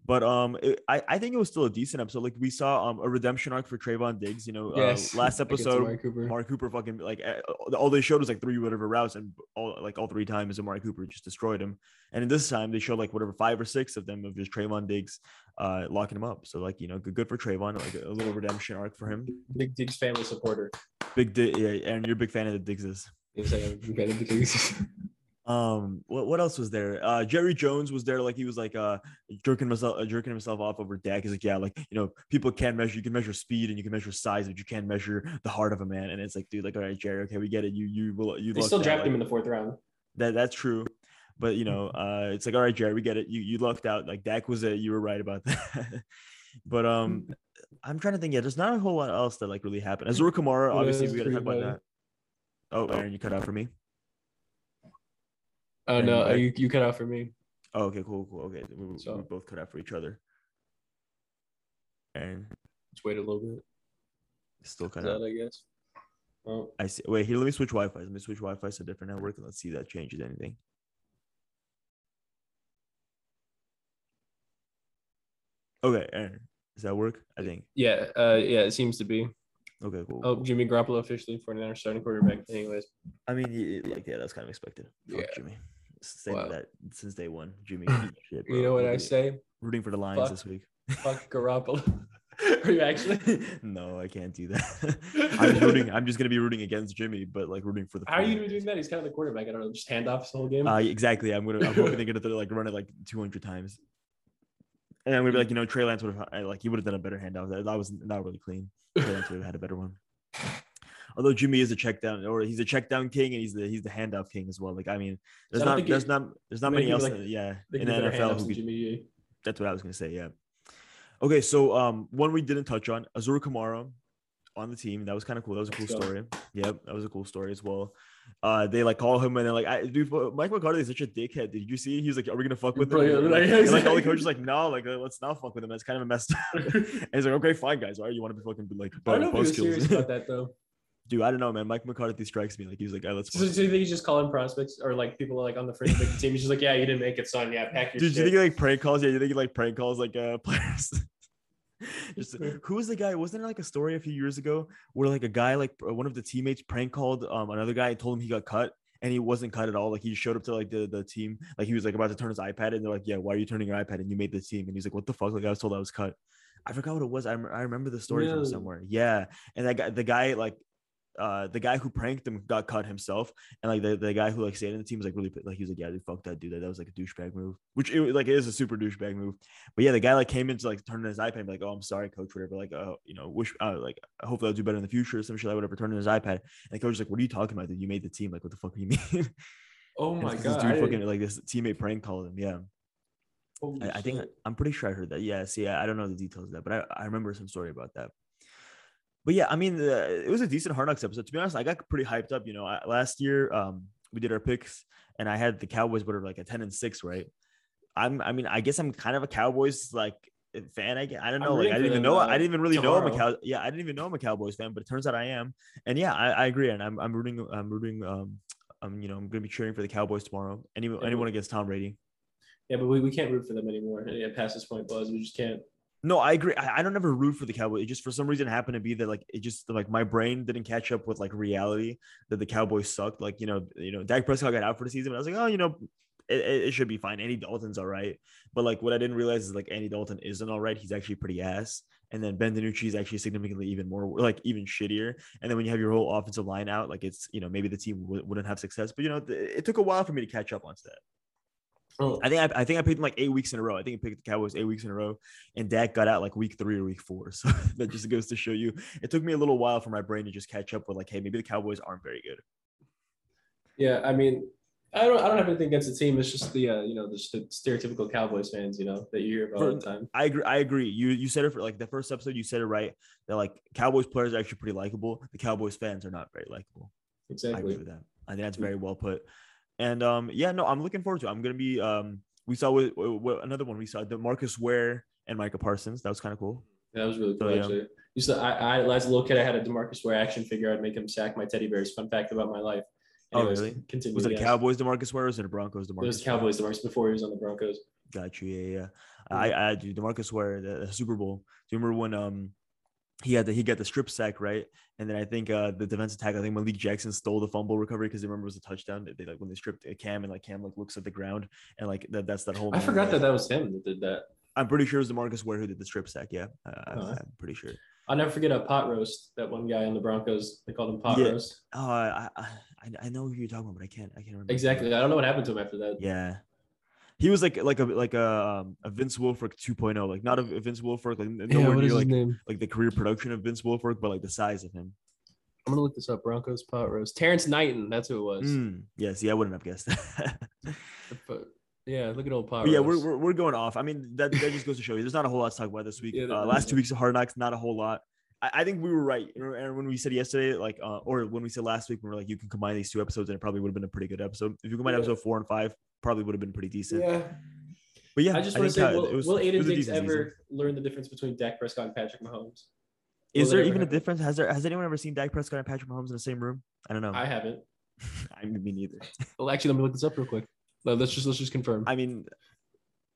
But um, it, I I think it was still a decent episode. Like we saw um a redemption arc for Trevon Diggs. You know,
yes,
uh, last episode
Amari Cooper.
Mark Cooper fucking like uh, all they showed was like three whatever routes and all like all three times Amari Cooper just destroyed him. And in this time they showed like whatever five or six of them of just Trevon Diggs uh locking him up. So like you know good, good for Trevon like a, little redemption arc for him.
Big Diggs family supporter.
Big Di- yeah, and you're a big fan of the Diggses.
Yes, I am. Big Diggs.
Um, what, what else was there? Uh, Jerry Jones was there, like he was like uh jerking himself, uh, jerking himself off over Dak. He's like, yeah, like you know, people can measure, you can measure speed and you can measure size, but you can't measure the heart of a man. And it's like, dude, like, all right, Jerry, okay, we get it. You you will you
They still
out,
drafted
like-
him in the fourth round.
That that's true. But you know, uh it's like, all right, Jerry, we get it. You you lucked out. Like Dak was it. you were right about that. but um I'm trying to think, yeah, there's not a whole lot else that like really happened. Azura Kamara, obviously we gotta talk about that. Oh, Aaron, you cut out for me.
Oh no,
right.
you, you cut out for me.
Oh, okay, cool, cool. Okay. We, we both cut out for each other. And
Just wait a little bit.
still cut out.
I guess. Oh,
I see. Wait, here, let me switch Wi-Fi. Let me switch Wi-Fi to a different network and let's see if that changes anything. Okay, Aaron, does that work? I think.
yeah, uh, yeah, it seems to be.
Okay, cool.
Oh, Jimmy Garoppolo officially 49er starting quarterback. Anyways,
I mean, like, yeah, that's kind of expected. Fuck
Yeah.
Jimmy. Saying
Wow.
that since day one, Jimmy. shit,
you know what I say?
Rooting for the Lions
Fuck.
this week.
Fuck Garoppolo. Are you actually?
no, I can't do that. I'm just rooting. I'm just gonna be rooting against Jimmy, but like rooting for the.
How are you gonna be doing that? He's kind of the quarterback. I don't know. Just handoffs the whole game.
Uh, exactly. I'm gonna. I'm hoping they're gonna like run it like 200 times. And I'm gonna be like, you know, Trey Lance would have like he would have done a better handoff. That, that was not really clean. Trey Lance would have had a better one. Although Jimmy is a check down, or he's a check down king, and he's the he's the handoff king as well. Like I mean, there's
don't
there's not there's not many else.
like-
yeah, in the NFL who could,
Jimmy
that's what I was gonna say. Yeah. Okay, so um, one we didn't touch on Azura Kamara on the team. That was kind of cool. That was a cool story. Yep, that was a cool story as well. Uh, they like call him and they're like, I, dude, Mike McCarthy is such a dickhead. Did you see? He was like, "Are we gonna fuck with him?"
Yeah,
And,
like, yeah,
and, like all the coaches like, "No, like uh, let's not fuck with him." That's kind of a messed up. and he's like, "Okay, fine, guys. All right, you want to be fucking like
I don't know if he was
buzzkills."
serious about that though.
Dude, I don't know, man. Mike McCarthy strikes me like he's like, "All right, let's."
So,
fuck."
so you think he's just calling prospects or like people like on the fringe of the team? He's just like, yeah, you didn't make it, son. Yeah, pack your
Dude, do you think he like prank calls? Yeah, you think he like prank calls like uh players? Just who was the guy? Wasn't there like a story a few years ago where like a guy like one of the teammates prank called um another guy and told him he got cut, and he wasn't cut at all. Like he showed up to like the, the team, like he was like about to turn his iPad, and they're like, "Yeah, why are you turning your iPad?" And you made the team, and he's like, "What the fuck?" Like I was told I was cut. I forgot what it was. I, I remember the story from somewhere. Yeah, and that guy, the guy like. Uh, the guy who pranked him got cut himself, and like the, the guy who like stayed in the team was like really like he was like yeah dude fuck that dude that, that was like a douchebag move which it, like it is a super douchebag move but yeah the guy like came in to like turn in his iPad and be like oh I'm sorry coach whatever like uh you know wish uh, like hopefully I'll do better in the future or some shit like whatever turn in his iPad and the coach was like what are you talking about dude you made the team like what the fuck do you mean
Oh my god!
this dude fucking like this teammate prank called him yeah I, I think. I'm pretty sure I heard that. Yeah, see, I, I don't know the details of that, but I, I remember some story about that. But yeah, I mean, uh, it was a decent Hard Knocks episode. To be honest, I got pretty hyped up. You know, I, last year um, we did our picks, and I had the Cowboys, but like a ten and six, right? I'm, I mean, I guess I'm kind of a Cowboys like fan. I, I don't
I'm
know. Like, I didn't even know.
uh,
I didn't even really know I'm a cow. Yeah, I didn't even know I'm a Cowboys fan, but it turns out I am. And yeah, I, I agree. And I'm, I'm rooting. I'm rooting. Um, um, you know, I'm gonna be cheering for the Cowboys tomorrow. Any, anyone against Tom Brady.
Yeah, but we, we can't root for them anymore. Yeah, past this point, Buzz, we just can't.
No, I agree. I, I don't ever root for the Cowboys. It just for some reason happened to be that like it just like my brain didn't catch up with like reality that the Cowboys sucked. Like you know, you know, Dak Prescott got out for the season, but I was like, oh, you know, it, it, should be fine. Andy Dalton's all right, but like what I didn't realize is like Andy Dalton isn't all right. He's actually pretty ass, and then Ben DiNucci is actually significantly even more like even shittier. And then when you have your whole offensive line out, like it's you know maybe the team w- wouldn't have success, but you know th- it took a while for me to catch up onto that.
Oh,
I think I, I think I picked them like eight weeks in a row. I think I picked the Cowboys eight weeks in a row, and Dak got out like week three or week four. So that just goes to show you, it took me a little while for my brain to just catch up with like, hey, maybe the Cowboys aren't very good.
yeah, I mean, I don't I don't have anything against the team. It's just the uh, you know the, the stereotypical Cowboys fans, you know, that you hear about all the time.
I agree. I agree. You you said it for like the first episode. You said it right. That like Cowboys players are actually pretty likable. The Cowboys fans are not very likable. Exactly. I agree with that. I think that's very well put. And um, yeah, no, I'm looking forward to. it. I'm gonna be um, we saw with, with another one. We saw the Marcus Ware and Micah Parsons. That was kind of cool.
That was really cool.
So, yeah.
Actually, used to, I, I as a little kid, I had a Demarcus Ware action figure. I'd make him sack my teddy bears. Fun fact about my life.
Oh, really?
Continue.
Was it a
yes.
Cowboys Demarcus Ware or was it a Broncos
It
Demarcus?
was
Ware?
Cowboys Demarcus before he was on the Broncos.
Got you. Yeah, yeah. I, I do Demarcus Ware, the, the Super Bowl. Do you remember when um he had the he got the strip sack right, and then I think uh the defensive tackle, I think Malik Jackson stole the fumble recovery because they remember it was a touchdown. They like when they stripped uh, Cam and like Cam like looks at the ground and like that, that's that whole.
I forgot that that was him that did that.
I'm pretty sure it was Demarcus Ware who did the strip sack. Yeah, uh,
Oh.
I'm pretty sure.
I'll never forget a pot roast. That one guy on the Broncos, they called him pot
Yeah.
roast.
Oh, I, I I- I know who you're talking about, but I can't I can't remember.
Exactly. I don't know what happened to him after that.
Yeah. He was like like a like a um, a Vince Wilfork 2.0, like not a Vince Wilfork, like
Yeah,
nowhere
what is
near
his
like
name?
like the career production of Vince Wilfork, but like the size of him.
I'm gonna look this up. Broncos pot roast. Terrence Knighton. That's who it was.
Mm, yes, yeah, I wouldn't have guessed. that.
But, yeah, look at old pot
but yeah, we're, we're we're going off. I mean, that, that just goes to show you there's not a whole lot to talk about this week.
Yeah,
uh, last two weeks of Hard Knocks, not a whole lot. I, I think we were right. You know, Aaron, when we said yesterday, like, uh, or when we said last week, we were like, you can combine these two episodes, and it probably would have been a pretty good episode. If you combine
Yeah.
episode four and five, probably would have been pretty decent.
yeah.
But yeah,
I just want to
think,
say,
uh,
will,
it was-
will
it
Aiden
was a
Diggs
decent
ever
season.
learn the difference between Dak Prescott and Patrick Mahomes?
Is
will it
there
ever
even a difference? Has there has anyone ever seen Dak Prescott and Patrick Mahomes in the same room? I don't know.
I haven't.
I mean, me neither.
Well, actually, let me look this up real quick. No, let's just let's just confirm.
I mean,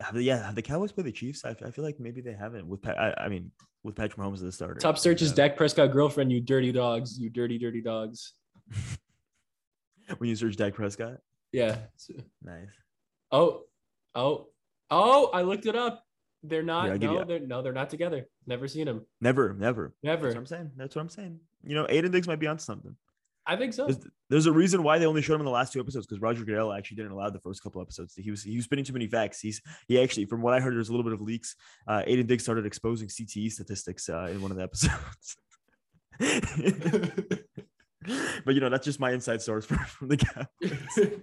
have the, yeah, have the Cowboys played the Chiefs? I, I feel like maybe they haven't with. Pa- I, I mean, with Patrick Mahomes as the starter.
Top search is
Yeah.
Dak Prescott girlfriend. You dirty dogs. You dirty dirty dogs.
when you search Dak Prescott.
Yeah.
Nice.
Oh, oh, oh! I looked it up. They're not.
Here, I'll give you
no, they're no, they're not together. Never seen them.
Never, never. That's
Never.
what I'm saying. That's what I'm saying. You know, Aiden Diggs might be on something.
I think so.
There's, there's a reason why they only showed him in the last two episodes because Roger Goodell actually didn't allow the first couple episodes. He was he was spinning too many facts. He's he actually, from what I heard, there's a little bit of leaks. Uh, Aiden Diggs started exposing CTE statistics uh, in one of the episodes. but you know, that's just my inside source from, from the Cowboys.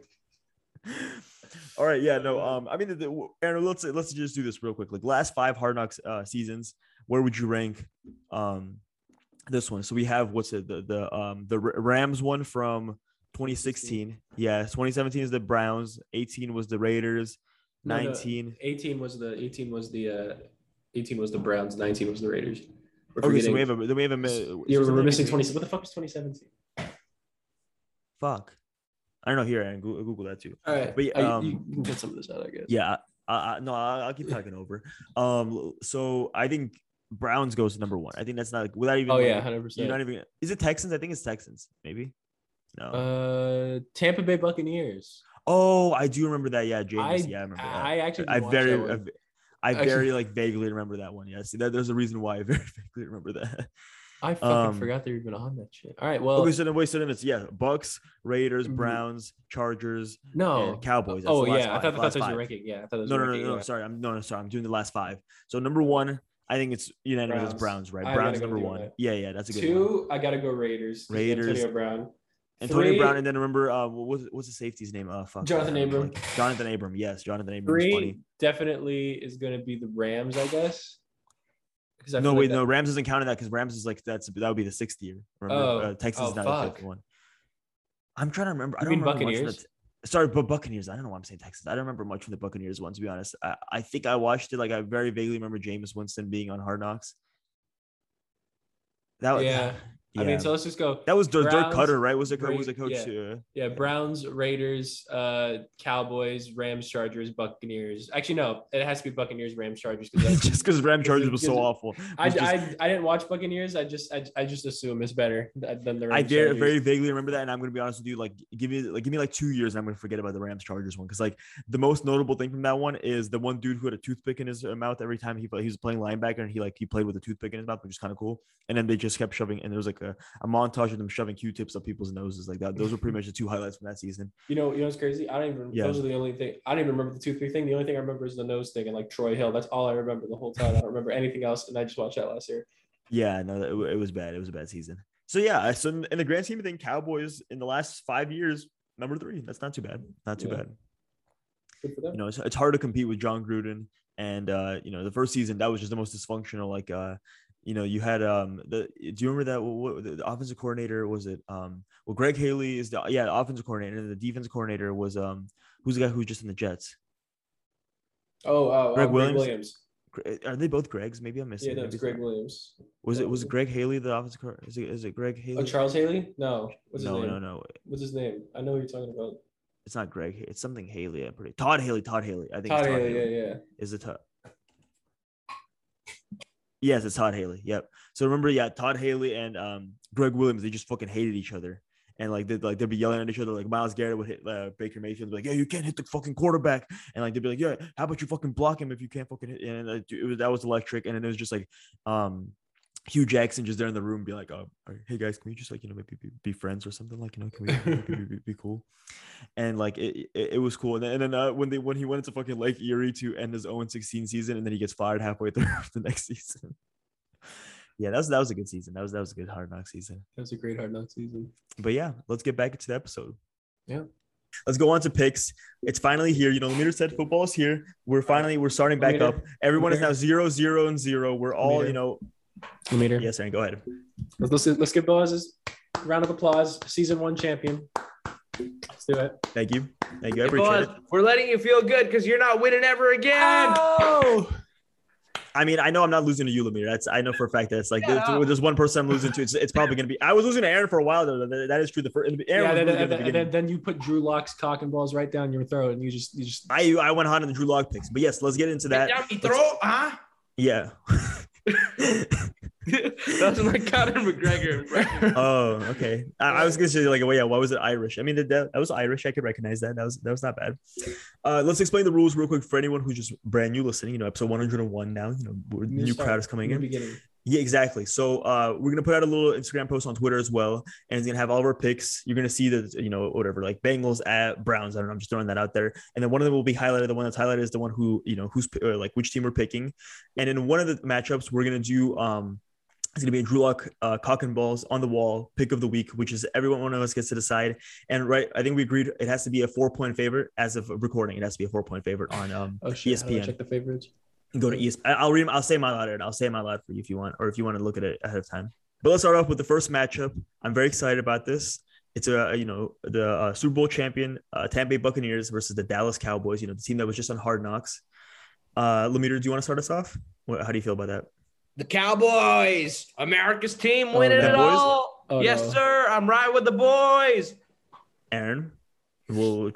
All right, yeah, no. Um, I mean, the, Aaron, let's let's just do this real quick. Like last five Hard Knocks uh, seasons, where would you rank um this one? So we have what's it the the um the Rams one from 2016. Yeah, 2017 is the Browns. 18 was the Raiders.
No, no,
19.
18 was the 18 was the uh 18 was the Browns. 19 was the Raiders. We're
Okay, so we have a then we have a.
Yeah,
so
we're missing 20. What the fuck was 2017?
Fuck. I don't know. Here, Aaron, Google, Google that too.
All right,
But,
yeah,
um,
you can get some of this out, I guess.
Yeah, I, I, no, I, I'll keep talking over. Um, so I think Browns goes to number one. I think that's not without even.
Oh
like,
yeah, 100.
You're not even. Is it Texans? I think it's Texans. Maybe. No.
Uh, Tampa Bay Buccaneers.
oh, I do remember that. Yeah, James.
I
yeah, I remember that.
I actually
I very. I, I very like vaguely remember that one. Yeah, see, that, there's a reason why I very vaguely remember that.
I fucking
um,
forgot they were even on that shit. All right, well,
okay, so then wait, so then it's yeah, Bucks, Raiders,
Mhm.
Browns, Chargers,
no.
Cowboys. That's
Oh yeah, I
five,
thought, I thought
last
those were ranking. Yeah, I thought those
No,
were
no, no,
ranking.
no.
yeah.
Sorry, I'm no, no, sorry. I'm doing the last five. So number one, I think it's unanimous. It's
Browns.
Browns, right?
I
Browns number one.
that.
Yeah, yeah, that's a good one.
Two, I gotta go Raiders.
Raiders.
Antonio Brown.
Antonio
Three-
Brown, and then remember, uh, what was what's the safety's name? Uh, fuck, Johnathan
Abram.
Johnathan Abram. Yes, Johnathan Abram. is
Three
funny.
definitely is gonna be the Rams, I guess.
No, wait, no. Rams isn't counting that because Rams is like that's that would be the sixth year. Remember,
Oh.
uh, Texas
Oh,
is not the fifth one. I'm trying to remember. I don't
mean
remember much
Buccaneers?
the- Sorry, but Buccaneers. I don't know why I'm saying Texas. I don't remember much from the Buccaneers one, to be honest. I, I think I watched it. Like I very vaguely remember Jameis Winston being on Hard Knocks. That was
Yeah. I mean, so let's just go.
that was Dirk, Dirk Koetter, right? Was it was the coach?
yeah.
too?
Yeah, Browns, Raiders, uh, Cowboys, Rams, Chargers, Buccaneers. Actually, no, it has to be Buccaneers, Rams, Chargers. 'cause
just because Ram Chargers was so awful.
I,
just-
I, I didn't watch Buccaneers. I just I, I just assume it's better than the Rams.
I very, very vaguely remember that, and I'm gonna be honest with you. Like, give me like give me like two years, and I'm gonna forget about the Rams Chargers one because like the most notable thing from that one is the one dude who had a toothpick in his uh, mouth every time he he was playing linebacker, and he like he played with a toothpick in his mouth, which is kind of cool. And then they just kept shoving, and there was like a, a montage of them shoving Q-tips up people's noses like that. Those were pretty much the two highlights from that season.
You know, you know what's crazy? I don't even.
Yeah.
Those are the only thing. I don't even remember the toothpick thing. The only thing I remember is the nose thing and like Troy Hill. That's all I remember the whole time. I don't remember anything else, and I just watched that last year.
Yeah, no, it, it was bad. It was a bad season. So yeah, so in, in the grand scheme of things, Cowboys in the last five years, number three. That's not too bad. Not too
Yeah.
bad.
Good for them.
you know, it's, it's hard to compete with Jon Gruden. And uh, you know, the first season that was just the most dysfunctional. Like, uh, you know, you had um, the do you remember that what, what- the, offensive coordinator was it? Um, well, Greg Haley is the yeah the offensive coordinator, and the defensive coordinator was um, who's the guy who's just in the Jets?
Oh, oh,
Greg
oh,
Williams?
Williams.
Are they both Gregs? Maybe I'm missing.
Yeah, no, it's Gregg Williams.
Was it was Greg Haley the offensive coordinator? Is it is it Greg Haley?
Oh, Charles Haley? No. What's his
no,
name?
no, no.
What's his name? I know who you're talking about.
It's not Greg. It's something Haley. I'm pretty Todd Haley. Todd Haley. I think
Todd
Todd
Haley.
Haley.
Yeah, yeah.
Is it Todd? Yes, it's Todd Haley. Yep. So remember, yeah, Todd Haley and um, Gregg Williams, they just fucking hated each other. And like they'd like they'd be yelling at each other. Like Myles Garrett would hit uh, Baker Mayfield, be like, "Yeah, you can't hit the fucking quarterback." And like they'd be like, "Yeah, how about you fucking block him if you can't fucking hit?" And uh, it was that was electric. And then it was just like, um, Hue Jackson just there in the room, be like, "Oh, hey guys, can we just like you know maybe be, be friends or something? Like you know, can we be, be, be cool?" And like it, it, it was cool. And then, and then uh, when they when he went into fucking Lake Erie to end his 0 16 season, and then he gets fired halfway through the next season. Yeah, that was that was a good season. That was that was a good hard knock season.
That was a great hard knock season.
But yeah, let's get back into the episode.
Yeah.
Let's go on to picks. It's finally here. You know, Leader said football is here. We're finally we're starting back up. Everyone is now zero, zero, and zero. We're all, you know,
Leader.
yes, Aaron, go ahead.
Let's, let's, let's give Boaz's round of applause. Season one champion. Let's do it.
Thank you. Thank you. I appreciate
boss,
it.
we're letting you feel good because you're not winning ever again.
Oh!
I mean, I know I'm not losing to you, Lemire. That's I know for a fact that it's like
Yeah.
there's, there's one person I'm losing to. It's, it's probably gonna be. I was losing to Aaron for a while though. That, that is true. The first, Aaron
Yeah,
was
then,
really
then,
the
then, then, then you put Drew Lock's cock and balls right down your throat, and you just you just
I I went hot on the Drew Lock picks, but yes, let's get into that.
Down me throat, huh?
Yeah.
That's like Conor McGregor.
Oh, okay. I, I was gonna say like, well, yeah, why was it Irish? I mean, that, that was Irish. I could recognize that. That was that was not bad. Uh, let's explain the rules real quick for anyone who's just brand new listening. You know, episode 101 now. You know,
New
new
start
crowd is coming in.
beginning.
Yeah, exactly. So uh, we're gonna put out a little Instagram post on Twitter as well, and it's gonna have all of our picks. You're gonna see the you know whatever like Bengals at Browns. I don't know. I'm just throwing that out there. And then one of them will be highlighted. The one that's highlighted is the one who you know who's uh, like which team we're picking. And in one of the matchups, we're gonna do um, it's gonna be a Drew Lock uh, cock and balls on the wall pick of the week, which is everyone one of us gets to decide. And right, I think we agreed it has to be a four point favorite as of recording. It has to be a four point favorite on um,
Oh shit!
ESPN.
check the favorites.
Go to ESPN. I- I'll read. I'll say my loud. and I'll say my loud for you if you want, or if you want to look at it ahead of time. But let's start off with the first matchup. I'm very excited about this. It's a you know the uh, Super Bowl champion uh, Tampa Bay Buccaneers versus the Dallas Cowboys. You know the team that was just on Hard Knocks. Uh, Lemire, do you want to start us off? What, how do you feel about that?
The Cowboys, America's team,
Oh,
winning
no.
it
Boys?
all.
Oh,
yes,
no.
sir. I'm right with the boys.
Aaron, we'll,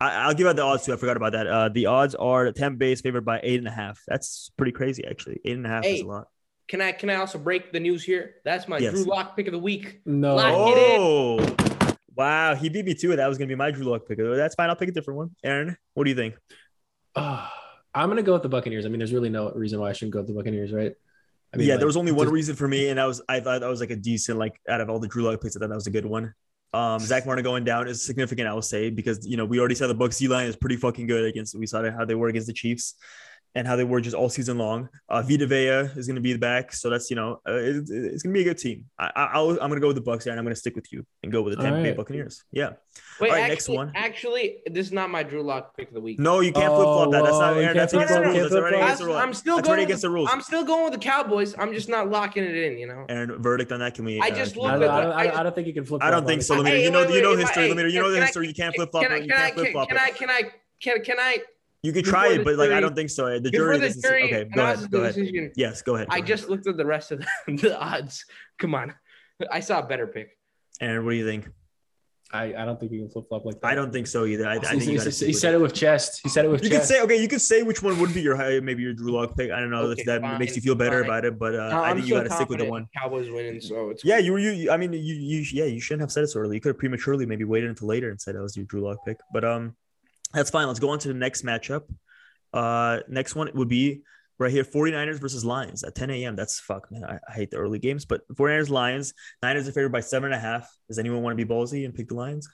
I, I'll give out the odds too. I forgot about that. Uh, the odds are Tampa Bay is favored by eight and a half. That's pretty crazy, actually. Eight and a half is a lot.
Can I can I also break the news here? That's my
Yes.
Drew Lock pick of the week.
No.
Lock.
Oh, Wow, he beat me too. That was gonna be my Drew Lock pick. That's fine. I'll pick a different one. Aaron, what do you think?
Uh, I'm gonna go with the Buccaneers. I mean, there's really no reason why I shouldn't go with the Buccaneers, right? I mean,
yeah,
like,
there was only one
just-
reason for me, and that was I thought that was like a decent like out of all the Drew Lock picks, I thought that was a good one. Um, Zack Martin going down is significant, I will say, because you know we already saw the Bucks D line is pretty fucking good against. We saw how they were against the Chiefs, and how they were just all season long. Uh, Vita Vea is going to be the back, so that's you know uh, it, it's going to be a good team. I, I, I'll, I'm going to go with the Bucks, and I'm going to stick with you and go with the
All
Tampa Bay. Buccaneers. Yeah.
Wait,
All right,
actually,
next one.
Actually, this is not my Drew Lock pick of the week.
No, you can't
Oh,
flip flop that. That's not Aaron. That's against the
flip-flop,
rules. That's already against the
I'm,
rules.
I'm still
That's
going.
already
With
against
the,
the rules.
I'm still going with the Cowboys. I'm just not locking it in. You know.
Aaron, verdict on that? Can we?
I
uh,
just
can
I
looked
don't,
at
I I don't, I don't think you can flip.
I don't think so.
it.
Lemire, you know, you know
wait,
history.
hey,
Lemire, you know the
can
history. You can't flip flop.
Can I?
You
Can I?
can't flip
Can,
flop.
can I? Can I? Can, can I?
You could try
the
it, but like I don't think so. The
Before
jury
the
doesn't.
jury
Okay, go ahead. Go ahead.
decision,
Yes, go ahead.
I
ahead.
just looked at the rest of the, the odds. Come on, I saw a better pick.
Aaron, what do you think?
I, I don't think you can flip flop like that.
I don't think so either. I, I
He,
think you
he- he- he said it with chest. He said it with
You could
chest.
say okay. You could say which one would be your high, maybe your Drew Lock pick. I don't know
Okay,
if that
fine,
makes you feel better
fine.
about it, but uh,
No,
I
I'm
think you got to stick with the
confident
one.
Cowboys winning, so it's
Yeah, you were you. I mean, you you yeah, you shouldn't have said it so early. You could have prematurely maybe waited until later and said that was your Drew Lock pick. But um, that's fine. Let's go on to the next matchup. Uh, next one would be right here 49ers versus Lions at 10 a.m. That's fuck, man. I, I hate the early games, but 49ers Lions. Niners are favored by seven and a half. Does anyone want to be ballsy and pick the Lions?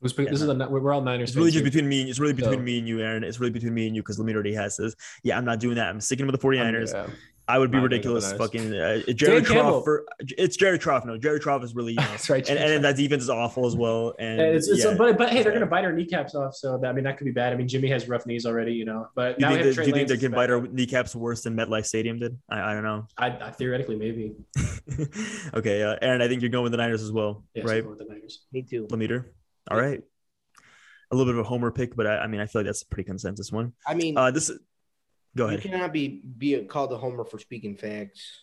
Who's pick- this is a, we're all Niners.
It's really just
here.
between me. and It's really between
So-
me and you, Aaron. It's really between me and you because Lemire already has this. Yeah, I'm not doing that. I'm sticking with the 49ers.
Yeah.
I would be
I'm not gonna go
ridiculous. Fucking uh, Jared
Campbell.
Troff. For, it's Jared Troff. No, Jared Troff is really, you know,
That's right.
and, and that defense is awful as well. And
Yeah, it's, it's,
yeah.
but, but hey, they're
Yeah.
gonna bite our kneecaps off, so that, I mean that could be bad. I mean Jimmy has rough knees already, you know. But
do you
now
think,
we
that, do you think they can bite our kneecaps worse than MetLife Stadium did? I, I don't know.
I, I theoretically maybe.
okay, uh, Aaron, I think you're going with the Niners as well,
Yes,
right?
I'm going with the Niners.
me too.
Lemire. All right. A little bit of a homer pick, but I, I mean, I feel like that's a pretty consensus one.
I mean,
Uh, this. Go
you cannot be be called a homer for speaking facts.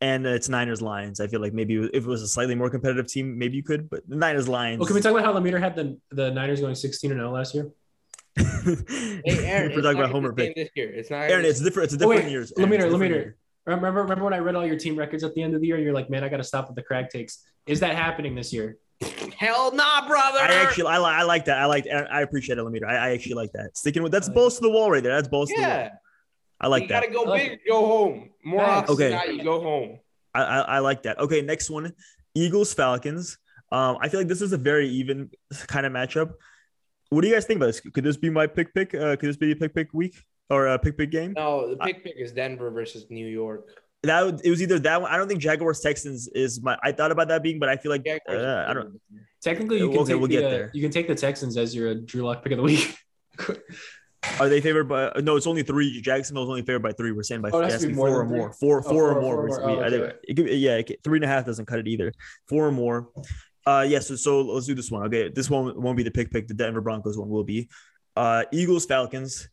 And it's Niners Lions. I feel like maybe if it was a slightly more competitive team, maybe you could. But the Niners Lions.
Well, can we talk about how Lemire had the, the Niners going 16 and 0 last year?
Hey, Aaron,
We're
it's
talking about Homer
be
pick.
this year. It's not.
Aaron, it's different. It's a
Oh,
different
wait,
years.
Lemire,
Aaron, it's a
Lemire.
year.
Remember, remember when I read all your team records at the end of the year? You're like, man, I got to stop with the crack takes. Is that happening this year?
hell nah, brother.
I actually, I, li- I like that. I like, I appreciate it, Lemire. I, I actually like that. Sticking with that's
I like
balls to the wall right there. That's balls to the wall.
Yeah.
I like
you
that.
You gotta go big, go home. More
Facts.
often
Okay.
than not, you go home.
I, I, I like that. Okay, next one, Eagles Falcons. Um, I feel like this is a very even kind of matchup. What do you guys think about this? Could this be my pick pick? Uh, could this be a pick pick week or a pick pick game?
No, the pick pick is Denver versus New York.
That would, it was either that one. I don't think Jaguars Texans is my. I thought about that being, but I feel like
Jaguars
uh, I don't.
Technically, you can
Okay,
take
we'll
the,
get
uh,
there.
you can take the Texans as your Drew Lock pick of the week.
Are they favored by? No, it's only three. Jacksonville's only favored by three. We're saying by
Oh, it has
it has
to
to
be
be
more
four or
three?
more. Four,
Oh,
four
four-
or more.
or more. Oh, okay.
it could, yeah, it could- three and a half doesn't cut it either. Four or more. Uh, yeah. So, so let's do this one. Okay, this one won't be the pick pick. The Denver Broncos one will be. Uh, Eagles Falcons.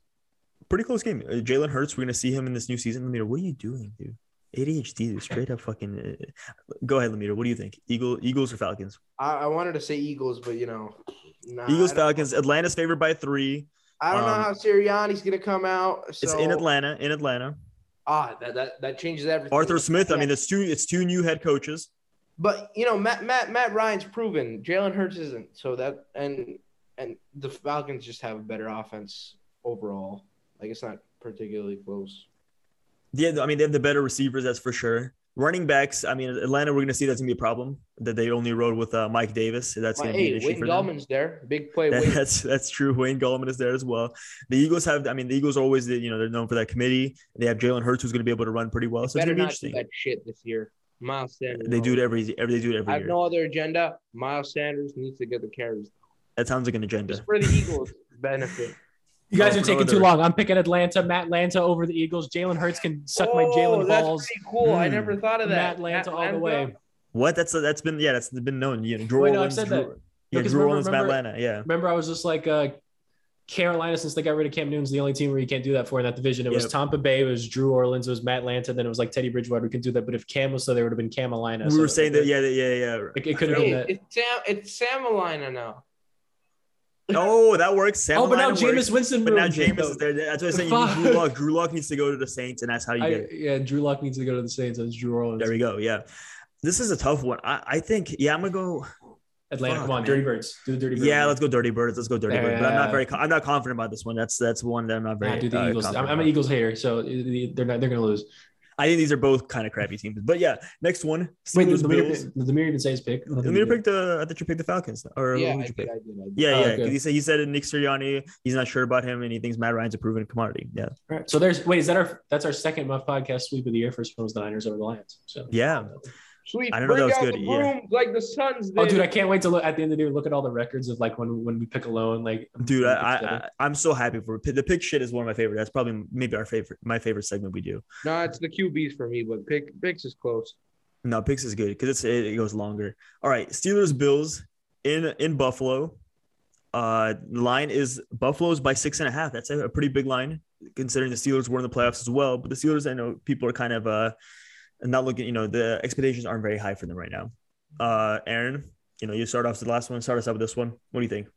Pretty close game. Uh, Jalen Hurts. We're gonna see him in this new season. Lemire, what are you doing, dude? ADHD, dude. Straight up fucking. Uh, go ahead, Lemire. What do you think? Eagle, Eagles or Falcons?
I, I wanted to say Eagles, but you know, nah,
Eagles Falcons. Atlanta's favored by three.
I don't know
um,
how Sirianni's gonna come out. So,
It's in Atlanta. In Atlanta.
Ah, that, that that changes everything.
Arthur Smith. I mean, it's two. It's two new head coaches.
But you know, Matt Matt Matt Ryan's proven. Jalen Hurts isn't. So that and and the Falcons just have a better offense overall. Like it's not particularly close.
Yeah, I mean they have the better receivers, that's for sure. Running backs, I mean Atlanta, we're gonna see that's gonna be a problem that they only rode with uh, Mike Davis. That's
Well,
gonna be an issue
Wayne
for them.
Gallman's there. Big play.
That- that's that's true. Wayne Gallman is there as well. The Eagles have, I mean, the Eagles are always, you know, they're known for that committee. They have Jalen Hurts, who's going to be able to run pretty well. So it's
better
going to be
not that shit this year. Miles Sanders.
They do it every, every they do it every
I have
year.
no other agenda. Miles Sanders needs to get the carries.
that sounds like an
Just
agenda.
for the Eagles' benefit.
You guys
Oh,
are taking too long. I'm picking Atlanta. Matt Atlanta over the Eagles. Jalen Hurts can suck my
Oh,
Jalen
that's
balls.
pretty cool. I
Hmm.
never thought of that.
Matt Atlanta all the way.
What? That's that's been yeah, that's been known. You know, Drew
Wait, no, I've
Orleans,
said
Drew,
that.
yeah,
Because
Drew
remember-
Orleans, Matt
remember-
Atlanta, yeah.
Remember, I was just like, uh, Carolina, since they got rid of Cam Newton's the only team where you can't do that for in that division. It was Tampa Bay, it was Drew Orleans, it was Matt Atlanta, then it was like Teddy Bridgewater. We can do that. But if Cam was so, there would have been Camelina.
We
So
were saying that, yeah, yeah, yeah.
It, it could have been that.
it's Sam. It's Samalina now.
Oh, that works. Sam
Oh, but now Jameis. Winston.
But now Jameis is there. That's what I'm saying. You
Fuck.
need Drew Lock. Drew Lock needs to go to the Saints, and that's how you
I,
get it.
yeah, Drew Lock needs to go to the Saints. That's Drew Orleans.
There we go. Yeah. This is a tough one. I, I think, yeah, I'm gonna go.
Atlanta,
Fuck,
come on,
man.
Dirty Birds. Do the Dirty Birds.
Yeah, let's go Dirty Birds. Let's go Dirty Birds. But I'm not very. I'm not confident about this one. That's that's one that I'm not very.
Nah, do the
uh,
Eagles. I'm, I'm an. Eagles hater, so they're not. They're gonna lose.
I think these are both kind of crappy teams. But yeah, next one.
Wait, did
Bills.
Lemire, did Lemire even say his pick?
Lemire picked the. I thought you picked the Falcons. Or
Yeah, I
did you
did,
pick?
I did, I did.
Yeah,
Oh,
yeah.
okay.
He said he said Nick Sirianni. He's not sure about him, and he thinks Matt Ryan's a proven commodity. Yeah,
All right. So there's wait, is that our that's our second Muff podcast sweep of the year? First one was the Niners over the Lions. So
yeah.
Sweet.
I didn't know that was good, yeah.
like the Suns
Oh, dude, I can't wait to look at the end of the year. Look at all the records of like when when we pick alone. Like,
Dude, I, I, I I'm so happy for the pick shit is one of my favorite. That's probably maybe our favorite, my favorite segment we do.
No, it's the QBs for me, but pick picks is close.
No, picks is good because it's it, it goes longer. All right, Steelers Bills in in Buffalo. Uh, line is Buffalo's by six and a half. That's a, a pretty big line considering the Steelers were in the playoffs as well. But the Steelers, I know people are kind of uh not looking. You know, the expectations aren't very high for them right now. Uh, Aaron, you know, you start off with the last one. Start us out with this one. What do you think?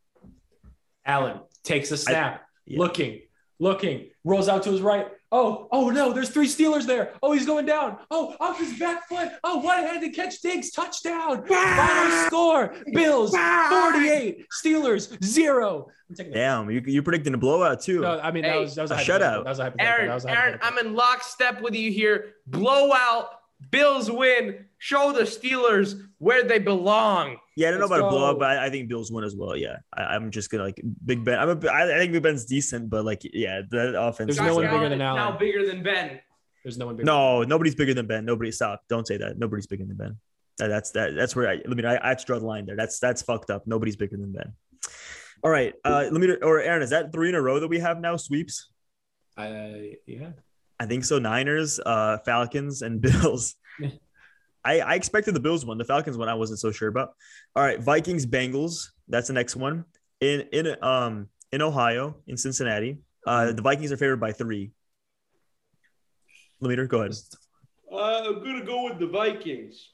Allen takes a snap,
yeah.
looking, looking, rolls out to his right. Oh, oh no, there's three Steelers there. Oh, he's going down. Oh, off his back foot. Oh, one-handed catch, Diggs, touchdown. Final score: Bills 48, Steelers zero. I'm
Damn, you you're predicting a blowout too.
No, I mean that was that was a,
a shutout.
That was a hypothetical.
Aaron,
That was a
Aaron,
hypothetical.
I'm in lockstep with you here. Blowout. Bills win. Show the Steelers where they belong.
Yeah, I don't know
Let's
about a blowout, but I, I think Bills win as well. Yeah, I, I'm just gonna like Big Ben. I'm a, I, I think Big Ben's decent, but like yeah, that offense.
There's no one bigger than Allen.
Now bigger than Ben.
There's no one bigger.
No, nobody's bigger than Ben. Nobody stop. Don't say that. Nobody's bigger than Ben. That, that's that. That's where I. I mean, I, I have to draw the line there. That's that's fucked up. Nobody's bigger than Ben. All right. Uh, let me or Aaron, is that three in a row that we have now? Sweeps.
I yeah.
I think so. Niners, uh, Falcons, and Bills. I, I expected the Bills one. The Falcons one I wasn't so sure about. All right, Vikings, Bengals. That's the next one. In in um in Ohio, in Cincinnati. Uh, the Vikings are favored by three. Lemeter, go ahead.
Uh, I'm gonna go with the Vikings.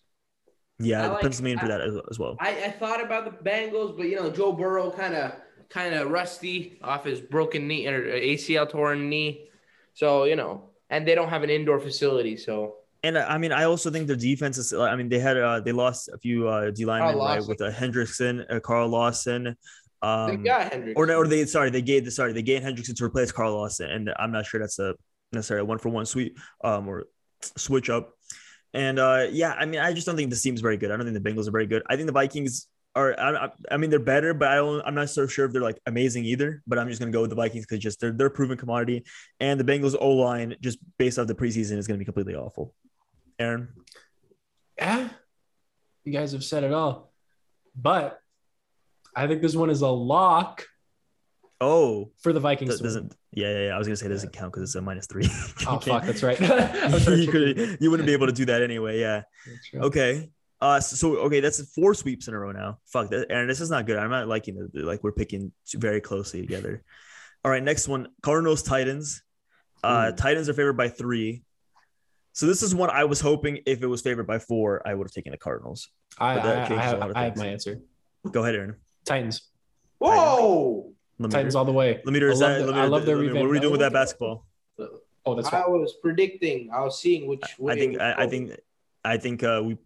Yeah,
I like-
pencil me in for that as, as well.
I, I thought about the Bengals, but you know Joe Burrow kind of kind of rusty off his broken knee or ACL torn knee, so you know, and they don't have an indoor facility, so
And I mean, I also think their defense is. I mean, they had uh, they lost a few uh, D linemen right with uh, Hendrickson, uh, Carl Lawson,
they
um,
got Hendricks.
or or they sorry they gave the sorry they gained Hendrickson to replace Carl Lawson, and I'm not sure that's a necessarily a one for one sweep um or switch up. And uh yeah, I mean, I just don't think this team's very good. I don't think the Bengals are very good. I think the Vikings are. I, I- mean, they're better, but I don't. I'm not so sure if they're like amazing either. But I'm just gonna go with the Vikings because just they're they're a proven commodity, and the Bengals O line just based off the preseason is gonna be completely awful. Aaron.
Yeah, you guys have said it all. But I think this one is a lock
Oh,
for the Vikings. win.
doesn't. Yeah, yeah, yeah. I was gonna say it doesn't count because it's a minus three.
Oh fuck, that's right. I was trying to
you, could, you wouldn't be able to do that anyway. Yeah. Okay. Uh, so, so okay, that's four sweeps in a row now. Fuck that, Aaron. This is not good. I'm not liking it. Like we're picking very closely together. All right, next one: Cardinals Titans. Uh,
Ooh.
Titans are favored by three. So this is one I was hoping if it was favored by four, I would have taken the Cardinals.
I,
But that
I, I, have, I have my answer.
Go ahead, Aaron.
Titans.
Whoa!
Let me
Titans all the way.
Let me is
I
that.
love the-
me,
I love their
let What are we doing with that basketball?
Oh, that's
how
I
was predicting. I was seeing which.
I think. I, I think. I think uh, we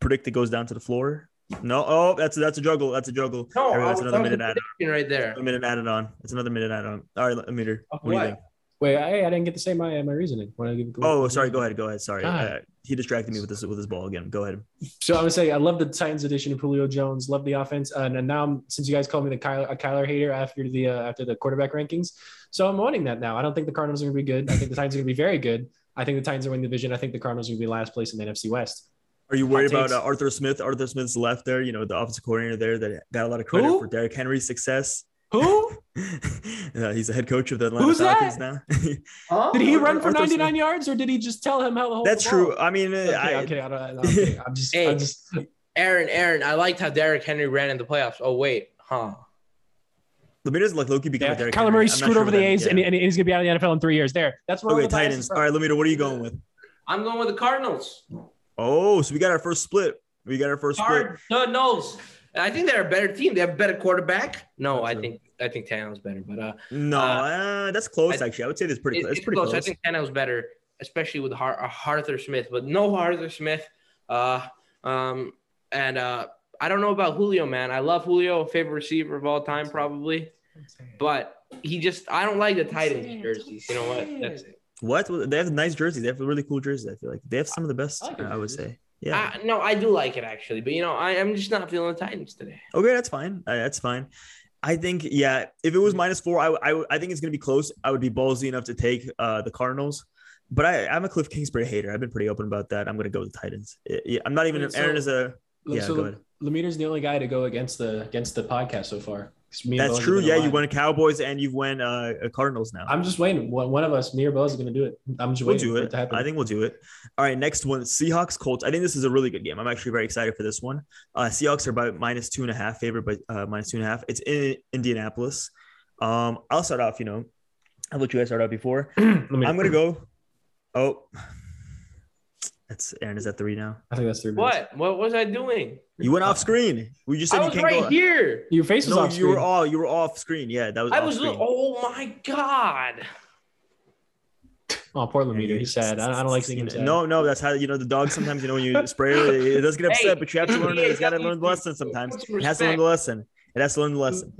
predict it goes down to the floor. No. Oh, that's that's a juggle. That's a juggle.
going. No,
Everyone,
I
that's
was,
another
that was a
minute add.
prediction right there.
A minute added on. It's another minute added on. All right, meter. What, do you
What?
think?
Wait, I, I didn't get to say my my reasoning. When I give,
Oh, sorry. Go ahead. Go ahead. Sorry.
God.
Uh, he distracted me with this with his ball again. Go ahead.
So I would say I love the Titans edition of Julio Jones. Love the offense, and, and now I'm, since you guys called me the Kyler, a Kyler hater after the uh, after the quarterback rankings, so I'm owning that now. I don't think the Cardinals are going to be good. I think the Titans are going to be very good. I think the Titans are winning the division. I think the Cardinals are going to be last place in the NFC West.
Are you worried about uh, Arthur Smith? Arthur Smith's left there. You know, the offensive coordinator there that got a lot of credit
Who?
for Derrick Henry's success.
Who
Uh, he's the head coach of the Atlanta
Who's
Falcons
that?
now.
Huh?
did he
Arthur-
run for
Arthur
99 yards, or did he just tell him how the whole?
That's true. I mean, uh,
Okay,
I,
I'm. I don't, I'm. I'm just,
Hey.
I'm just.
Aaron, Aaron, I liked how Derrick Henry ran in the playoffs. Oh wait, huh?
Lemaire's like Loki became
Yeah,
a Derrick
Kyler Murray screwed
sure
over the A's, and, and he's going to be out of the NFL in three years. There, that's where
Okay,
the bias is
Titans.
from.
All right, Lemire, what are you going with?
I'm going with the Cardinals.
Oh, so we got our first split. We got our first split.
Cardinals. I think they're a better team. They have a better quarterback. No, I
True.
think I think Tannehill's better, but uh,
No,
Uh,
uh, that's close.
I-
actually, I would say that's pretty.
it-
close.
it's,
It's pretty
close.
close.
I think Tannehill's better, especially with Har- uh, Arthur Smith, but no Arthur Smith. Uh, um, and uh, I don't know about Julio, man. I love Julio, favorite receiver of all time, probably. But he just, I don't like the Titans jerseys. You know what? That's it.
What? They have nice jerseys. They have really cool jerseys. I feel like they have some of the best.
I like
I, would say. Yeah.
I, no, I do like it actually, but you know, I, I'm just not feeling the Titans today.
Okay, that's fine. Uh, that's fine. I think, yeah, if it was minus four, I, I, I think it's going to be close. I would be ballsy enough to take uh, the Cardinals. But I, I'm a Cliff Kingsbury hater. I've been pretty open about that. I'm going to go with the Titans. Yeah, I'm not even.
So-
Aaron is a. Yeah,
so
go ahead.
Lemeter's the only guy to go against the against the podcast so far.
That's true. Yeah, you won Cowboys and you've won uh, Cardinals now.
I'm just waiting. One, of us, me or Boaz, is going to do it. I'm just
We'll
waiting
do
for it to.
I think we'll do it. All right, next one Seahawks Colts. I think this is a really good game. I'm actually very excited for this one. Uh, Seahawks are about minus two and a half, favorite by uh, minus two and a half. It's in Indianapolis. Um, I'll start off. You know, I'll let you guys start out before. I'm gonna go. Oh, that's Aaron. Is that three now?
I think that's three minutes.
What? What was I doing?
You went off screen. We just said
I
you
was
can't
right
go.
here.
Your face was
No,
off
you were all you were off screen. Yeah, that was.
I
off
was.
Screen.
Oh my god.
oh, poor Lemiter. He's sad. I, I don't like seeing him sad.
No, no, that's how you know the dog. Sometimes you know when you spray it, it does get upset,
Hey,
but you have to learn.
yeah,
It's got to learn the lesson sometimes. It has to learn the lesson. It has to learn the lesson.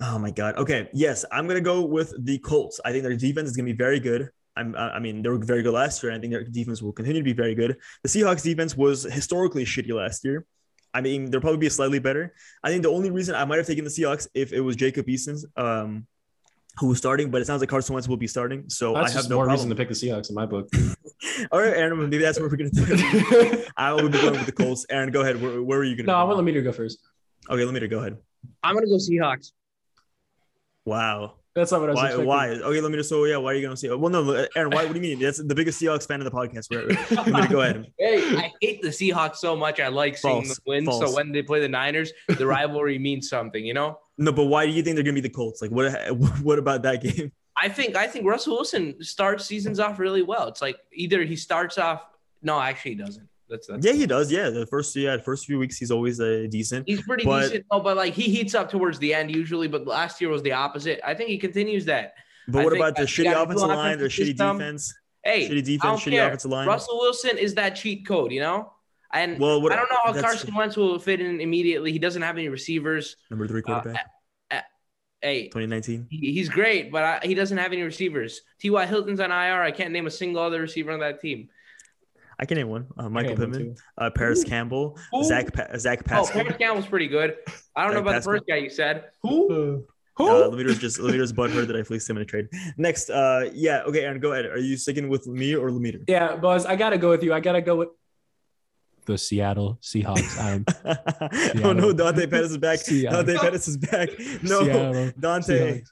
Oh my god. Okay. Yes, I'm gonna go with the Colts. I think their defense is gonna be very good. I'm, I I mean, they were very good last year. And I think their defense will continue to be very good. The Seahawks defense was historically shitty last year. I mean, they'll probably be slightly better. I think the only reason I might have taken the Seahawks if it was Jacob Eason's um, who was starting, but it sounds like Carson Wentz will be starting. So
That's
I
just
have no
more
problem.
reason to pick the Seahawks in my book.
All right, Aaron, maybe that's what we're gonna do. I will be going with the Colts. Aaron, go ahead. Where, where are you gonna?
no, I
go?
want Lemiter to go first.
Okay, let me to go ahead.
I'm gonna go Seahawks.
Wow.
That's not what I was
Why?
expecting.
Why? Okay, let me just. So yeah, why are you gonna say? Well, no, Aaron. Why? What do you mean? That's the biggest Seahawks fan in the podcast. Right? Let me to go ahead.
Hey, I hate the Seahawks so much. I like seeing
False.
them win.
False.
So when they play the Niners, the rivalry means something. You know.
No, but why do you think they're gonna be the Colts? Like, what? What about that game?
I think I think Russell Wilson starts seasons off really well. It's like either he starts off. No, actually, he doesn't. That's, that's
Yeah, he does. Yeah, the first yeah, the first few weeks he's always uh, decent.
He's pretty
But-
decent. No, but like he heats up towards the end usually. But last year was the opposite. I think he continues that.
But
I
what about the shitty offensive line, their
offensive
shitty defense,
Hey,
shitty
I don't
defense, shitty
care.
offensive line?
Russell Wilson is that cheat code, you know. And
Well, what-
I don't know how
that's-
Carson Wentz will fit in immediately. He doesn't have any receivers.
Number three uh, quarterback, uh, uh,
Hey,
2019.
he's great, but I, he doesn't have any receivers. T.Y. Hilton's on IR. I can't name a single other receiver on that team.
I can name one. Uh, Michael Pittman, uh, Parris Campbell,
Who?
Zach pa- Zach
Oh,
Pascal.
Parris Campbell's pretty good. I don't know about
Pascal.
the first guy you said. Who? Who?
Uh, Lemiter's just Lemiter's butthurt that I fleeced him in a trade. Next, uh, yeah, okay, Aaron, go ahead. Are you sticking with me or Lemiter?
Yeah, Buzz, I gotta go with you. I gotta go with.
The Seattle Seahawks. I'm
oh no, Dante Pettis is back.
Seattle.
Dante Pettis is back. No,
Seattle
Dante.
Seahawks.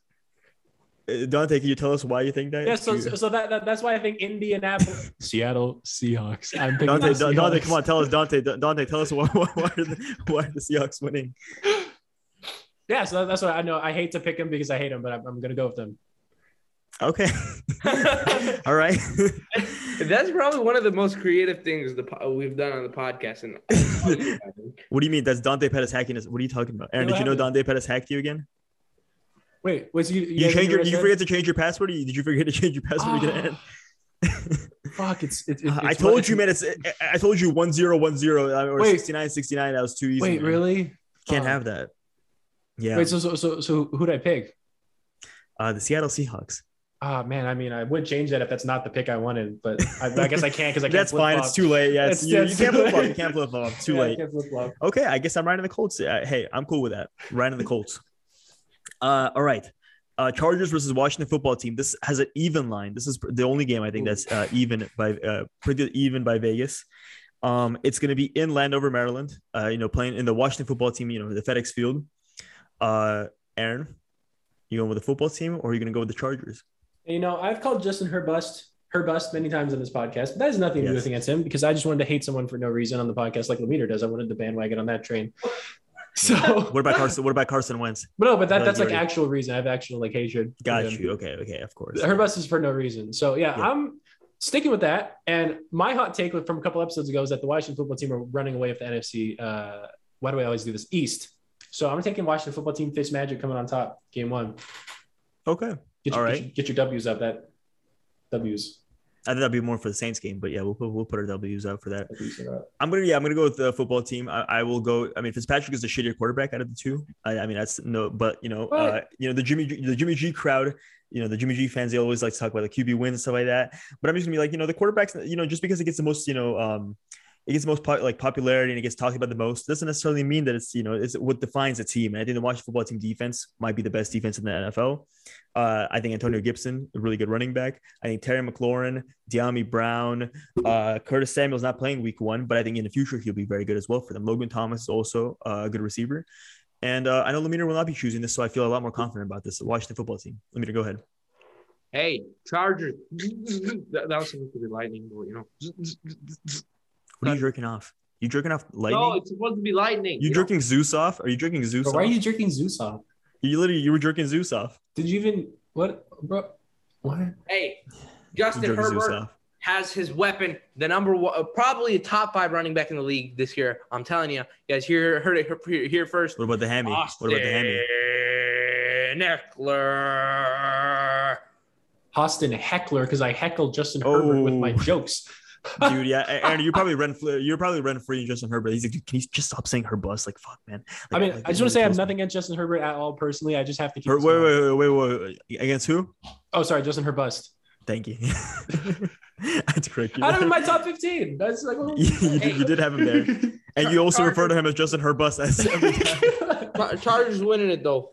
Uh, Dante, can you tell us why you think that?
Yeah, so so that, that that's why I think Indianapolis.
Seattle Seahawks. I'm picking
Dante,
the
Da- Dante, come on, tell us, Dante, Dante, tell us why, why, why, are the, why are the Seahawks winning?
yeah, so that's what I know. I hate to pick them because I hate them, but I'm, I'm gonna go with them.
Okay, all right.
That's probably one of the most creative things the po- we've done on the podcast. And
what do you mean? That's Dante Pettis hacking us. What are you talking about, Aaron?
Yeah,
Did you know? Dante Pettis hacked you again?
Wait, was you?
You
guys
change your? Did you forget to change your password? Or you- Did you forget to change your password again?
Fuck! It's it's. it's
I told you, man. It's I told you one zero one zero uh, or
Wait.
69 69. That was too easy.
Wait,
man.
really?
Can't
Fuck.
have that. Yeah.
Wait, so so so so who'd I pick?
uh, the Seattle Seahawks.
Ah man, I mean, I would change that if that's not the pick I wanted, but I, I guess I can't because I can't.
That's fine.
flip-flop.
It's too late. Yeah, it's,
It's-
you, you can't flip flop. You can't flip flop. Too
Yeah,
late. Okay, I guess I'm riding the Colts. Uh, hey, I'm cool with that. Riding the Colts. Uh, all right. Uh, Chargers versus Washington football team. This has an even line. This is the only game I think that's uh, even by uh, pretty even by Vegas. Um, it's going to be in Landover, Maryland. Uh, you know, playing in the Washington football team. You know, the FedEx Field. Uh, Aaron, you going with the football team or are you going to go with the Chargers?
You know, I've called Justin her bust, her bust many times on this podcast, but that has nothing to do with against him because I just wanted to hate someone for no reason on the podcast like Lemiter does. I wanted to bandwagon on that train. So,
What about Carson? What about Carson Wentz?
but no, but that, that's like
already-
actual reason. I have actual like hatred. for
Got
him.
you. Okay. Okay. Of course.
Her bust is for no reason. So yeah,
Yeah.
I'm sticking with that. And my hot take from a couple episodes ago is that the Washington football team are running away with the NFC. Uh, why do I always do this? East. So I'm taking Washington football team Fitz Magic coming on top, game one.
Okay.
Get your,
All
get your, get your W's up. That W's.
I think that'd be more for the Saints game, but yeah, we'll put we'll put our W's out for that.
I think so.
I'm gonna yeah, I'm gonna go with the football team. I, I will go. I mean, Fitzpatrick is the shittier quarterback out of the two. I, I mean, that's no, but you know, uh, you know, the Jimmy G- the Jimmy G crowd. You know, the Jimmy G fans, they always like to talk about the QB wins and stuff like that. But I'm just gonna be like, you know, the quarterbacks, you know, just because it gets the most, you know, um, it gets the most po- like popularity and it gets talked about the most doesn't necessarily mean that it's you know it's what defines a team. And I think the Washington football team defense might be the best defense in the NFL. Uh, I think Antonio Gibson, a really good running back. I think Terry McLaurin, Dyami Brown, uh, Curtis Samuel's not playing week one, but I think in the future he'll be very good as well for them. Logan Thomas is also uh, a good receiver. And uh, I know Lemire will not be choosing this, so I feel a lot more confident about this. Washington football team. Lemire, go ahead.
Hey, Chargers. that, that was supposed to be lightning, but you know.
What are you jerking off? You jerking off lightning?
No, it's supposed to be lightning.
you
know?
jerking Zeus off? Are you jerking Zeus
Bro,
off?
why are you jerking Zeus off?
You literally you were jerking Zeus off.
Did you even what, bro? What?
Hey, Justin
jerking Zeus
Herbert
off.
has his weapon, the number one, uh, probably a top five running back in the league this year. I'm telling you, you guys hear heard it here, here first.
What about the hammy?
Austin
What about the hammy?
Ekeler.
Austin Heckler because I heckled Justin Herbert with my
Oh.
jokes.
Dude, yeah, Aaron, you're probably rent free. you're probably rent free in Justin Herbert. He's like, dude, can you just stop saying her bus? Like, fuck, man.
I mean,
like,
I just want to say I have
kills me.
nothing against Justin Herbert at all personally. I just have to keep.
Her, wait, wait, wait, wait, wait, against who?
Oh, sorry, Justin Herbust.
Thank you. That's had to correct you.
I have him in my top 15. That's like, oh.
you, you did, you did have him there, and you also
Chargers-
refer to him as Justin Herbus. As every time.
Chargers winning it though.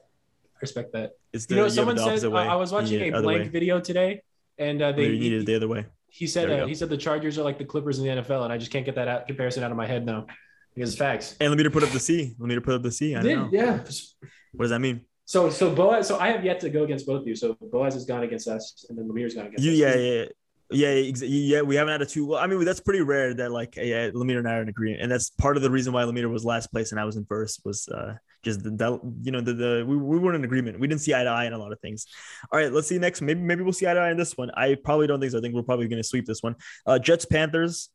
I respect that.
It's
You know,
have it
someone
the
said uh. I was watching
need
a blank
way.
video today, and uh,
No,
they
you needed it the other way.
He said uh, he said the Chargers are like the Clippers in the NFL, and I just can't get that out, comparison out of my head now because it's facts.
And let me to put up the C. Let me to put up the C. I don't know.
yeah.
What does that mean?
So so Boaz. So I have yet to go against both of you. So Boaz has gone against us, and then Lemire's gone against
You,
us.
yeah, yeah, yeah, ex- yeah. We haven't had a two. Well, I mean, that's pretty rare that like yeah, Lemire and I are in agreement, and that's part of the reason why Lemire was last place and I was in first was uh just the, the you know the, the we, we weren't in agreement. We didn't see eye to eye in a lot of things. All right, let's see next. Maybe maybe we'll see eye to eye in this one. I probably don't think so. I think we're probably going to sweep this one. Uh, Jets Panthers.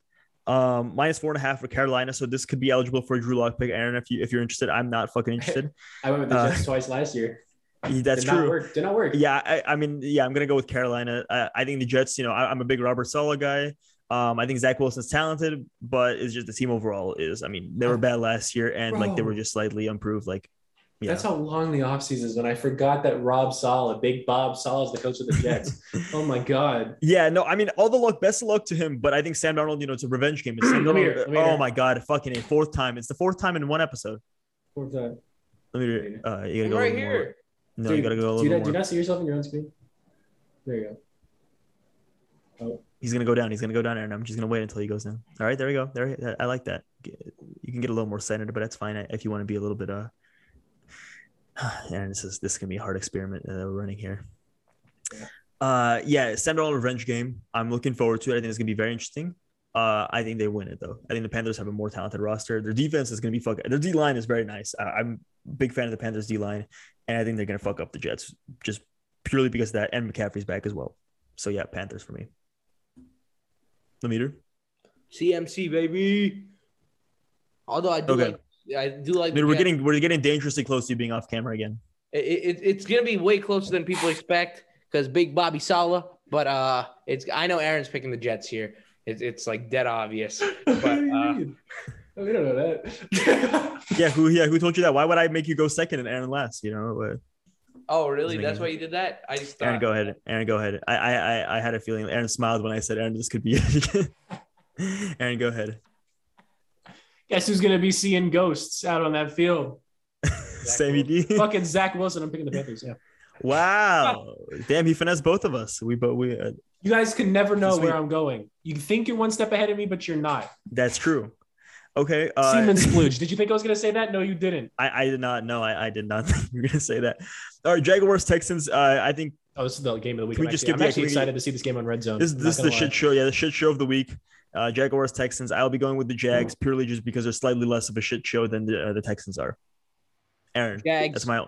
Um, minus four and a half for Carolina, so this could be eligible for a Drew Lock pick. Aaron, if you if you're interested, I'm not fucking interested.
I went with the
Uh,
twice last year.
That's
Did
true.
Not work. Did not work.
Yeah, I, I mean, yeah, I'm gonna go with Carolina. I, I think the Jets. You know, I, I'm a big Robert Saleh guy. Um, I think Zach Wilson's talented, but it's just the team overall is. I mean, they were bad last year, and like they were just slightly improved. Like, yeah,
That's how long the offseason is. When I forgot that Rob Saleh, Big Bob Saleh, is the coach of the Jets. oh my God.
yeah. No, I mean, all the luck, best of luck to him. But I think Sam Darnold. You know, it's a revenge game. It's Sam
Let me
Darnold-
hear it, let me
oh
hear it.
my god, fucking a fourth time. It's the fourth time in one episode.
Fourth time.
Let me. Uh, you gotta
I'm
go a
right
little more.
here.
No,
Dude,
you gotta go a
do
little
you,
more.
do you not see yourself in your own screen? There you go.
He's gonna go down. He's gonna go down, and I'm just gonna wait until he goes down. All right, there we go. There, I like that. You can get a little more centered, but that's fine if you want to be a little bit. Uh, and this is this is gonna be a hard experiment that we're running here. Uh, yeah, Sam Darnold revenge game. I'm looking forward to it. I think it's gonna be very interesting. Uh, I think they win it though. I think the Panthers have a more talented roster. Their defense is gonna be fuck. Their D line is very nice. I'm a big fan of the Panthers D line, and I think they're gonna fuck up the Jets just purely because of that. And McCaffrey's back as well. So yeah, Panthers for me. The meter.
CMC baby. Although I do
Okay.
like, I do like.
Dude,
the
we're
Jets.
getting we're getting dangerously close to you being off camera again.
It, it, it's gonna be way closer than people expect because Big Bobby Saleh. But uh, it's I know Aaron's picking the Jets here. It's it's like dead obvious.
What do
But
you
uh,
mean? Oh, we don't know that.
Yeah, who yeah who told you that? Why would I make you go second and Aaron last? You know, uh,
oh really?
Doesn't
That's why you did that? I just thought.
Aaron,
thought.
go ahead. Aaron, go ahead. I I I- I had a feeling. Aaron smiled when I said, "Aaron, this could be it." Aaron, go ahead.
Guess who's gonna be seeing ghosts out on that field?
Sammy D.
Fucking Zach Wilson. I'm picking the Panthers. Yeah.
Wow, damn, he finessed both of us. We but we uh,
You guys can never know where I'm going. You think you're one step ahead of me, but you're not.
that's true. Okay, uh,
Seaman splooge. Did you think I was gonna say that? No, you didn't.
I I did not know. I I did not think you were gonna say that. All right, Jaguars Texans. Uh, I think
Oh, this is the game of the week.
We
I'm
just
actually, I'm actually excited to see this game on Red Zone.
This
I'm
this is the
gonna
shit show. Yeah, the shit show of the week. Uh, Jaguars Texans. I'll be going with the Jags purely just because they're slightly less of a shit show than the, uh, the Texans are. Aaron,
Jags.
that's my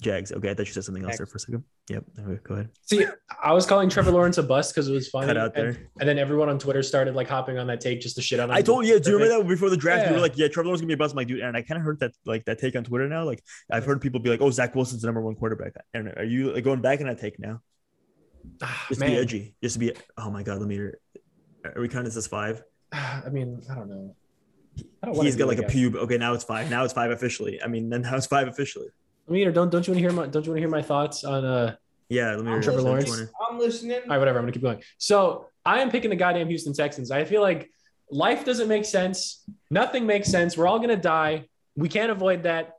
Jags. Okay, I thought you said something else there for a second. Yep. Okay, go ahead.
See, I was calling Trevor Lawrence a bust because it was funny.
Cut out
and,
there.
and then everyone on Twitter started like hopping on that take just to shit on him.
I told you. Yeah, Do you remember that before the draft? You were like, "Yeah, Trevor Lawrence gonna be a bust." I'm like, dude, and I kind of heard that like that take on Twitter now. Like, I've heard people be like, "Oh, Zach Wilson's the number one quarterback." Aaron, are you like, going back in that take now?
Ah,
Just to be edgy. Just be. Oh my god, let me. Are we counting this as five?
I mean, I don't know. I don't wanna
He's
be
got like a
that guy.
pube. Okay, now it's five. Now it's five officially. I mean, then now it's five officially.
Leader, don't don't you want to hear my don't you want to hear my thoughts on uh
Yeah, let me.
I'm
Trevor. Lawrence?
I'm listening.
all right whatever I'm gonna keep going. So I am picking the goddamn Houston Texans. I feel like life doesn't make sense. Nothing makes sense. We're all gonna die. We can't avoid that.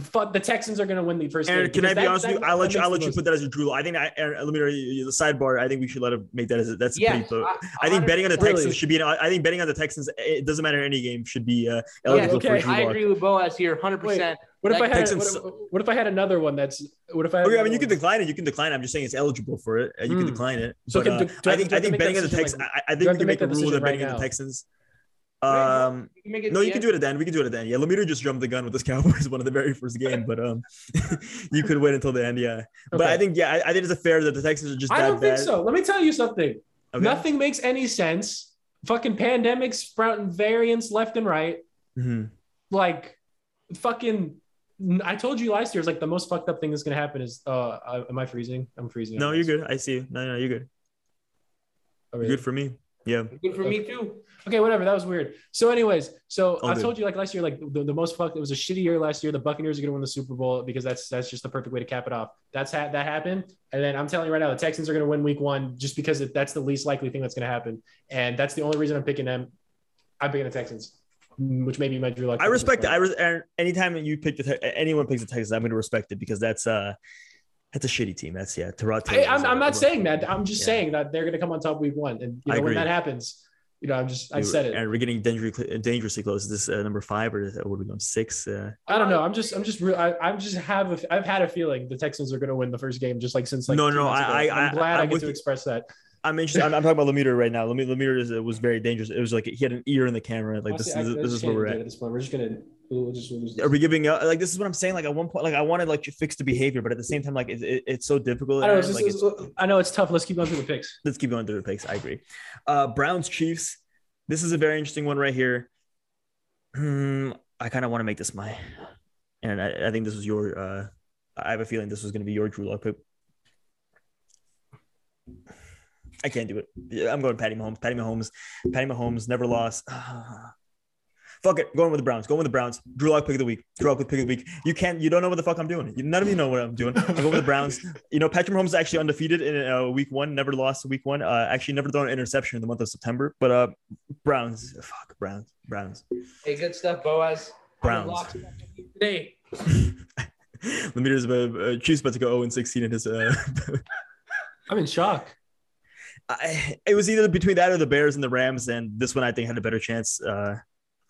Fuck the Texans are gonna win the first
Aaron,
game.
can I be
that-
honest with you? I'll let you. I'll let you put that as your drew. I think. I, Aaron, let me. The sidebar. I think we should let him make that as. A, that's
Yes,
pretty.
I-
I think betting on the
Really?
Texans should be. I think betting on the Texans. It doesn't matter any game should be uh,
Yes,
eligible
okay.
for a
I agree with Boaz here, 100%.
What if I had what, if- what if I had another one that's what if I
Okay, I mean you can decline it. You can decline it. I'm just saying it's eligible for it. You can
Hmm.
decline it.
So
but,
can-
uh,
I-
think
I
I
have to
think betting on the Texans.
like-
I, I think we can
make
make a rule that betting on the? Texans. Um,
You can make it
no, you can do it at the end. We can do it at the end. Yeah, Lemire just jumped the gun with this Cowboys one of the very first game, but um, you could wait until the end. Yeah, but I think yeah, I, I think it's a fair that the Texans are just
I don't think
bad.
so. Let me tell you something.
Okay.
Nothing makes any sense. Fucking pandemics sprouting variants left and right.
Mhm.
Like fucking I told you last year it's like the most fucked up thing that's gonna happen is uh I- am I freezing? I'm freezing.
No, you're good. I see you. No, no, you're good.
Oh,
You're
really?
good for me. Yeah.
Good for me, too.
Okay, whatever. That was weird. So, anyways, so
All
I
good.
told you like last year, like the, the most fucked. It was a shitty year last year. The Buccaneers are gonna win the Super Bowl because that's that's just the perfect way to cap it off. That's ha- that happened, and then I'm telling you right now, the Texans are gonna win Week One just because it, that's the least likely thing that's gonna happen, and that's the only reason I'm picking them. I'm picking the Texans, which may be my Drew Lock.
I respect it. I Aaron, anytime you pick the te- anyone picks the Texans, I'm going to respect it because that's uh that's a shitty team. That's yeah.
Hey, I'm, I'm not saying that. I'm just
Yeah.
saying that they're gonna come on top Week One, and you
I
know when that happens, you know, I'm just I said it.
And we're getting dangerously, dangerously close. Is this uh, number five or what are we going six? Uh,
I don't know. I'm just, I'm just, real. I, I'm just have, a, I've had a feeling the Texans are going to win the first game, just like since like.
No, no, I, I
I'm glad I,
I'm
get to
you.
express that.
I'm interested. I'm, I'm talking about Lemire right now. Lemire, is, was very dangerous. It was like he had an ear in the camera. Like this,
Honestly,
is
I- I
this is where we're
even do it
at.
At this point, we're just gonna, we'll just, we'll just
Are we giving up? Like this is what I'm saying. Like at one point, like I wanted like to fix the behavior, but at the same time, like it, it, it's so difficult.
I know. It's just,
like,
it's- I know it's tough. Let's keep going through the picks.
let's keep going through the picks. I agree. Uh, Browns Chiefs. This is a very interesting one right here. Hmm, I kind of want to make this my, and I, I think this was your. Uh, I have a feeling this was going to be your Drew Lock pick. I can't do it. I'm going Patty Mahomes. Patty Mahomes. Patty Mahomes never lost. Fuck it. Going with the Browns. Going with the Browns. Drew Lock pick of the week. Drew Lock pick of the week. You can't. You don't know what the fuck I'm doing. None of you know what I'm doing. I'm going with the Browns. You know, Patrick Mahomes is actually undefeated in uh, week one. Never lost week one. Uh, actually, never thrown an interception in the month of September. But uh, Browns. Fuck Browns. Browns.
Hey, good stuff, Boaz.
Browns.
Locked Today.
Lemire's uh, uh, Chiefs about to go 0 and 16 in his. Uh,
I'm in shock.
I, it was either between that or the Bears and the Rams, and this one I think had a better chance. Uh,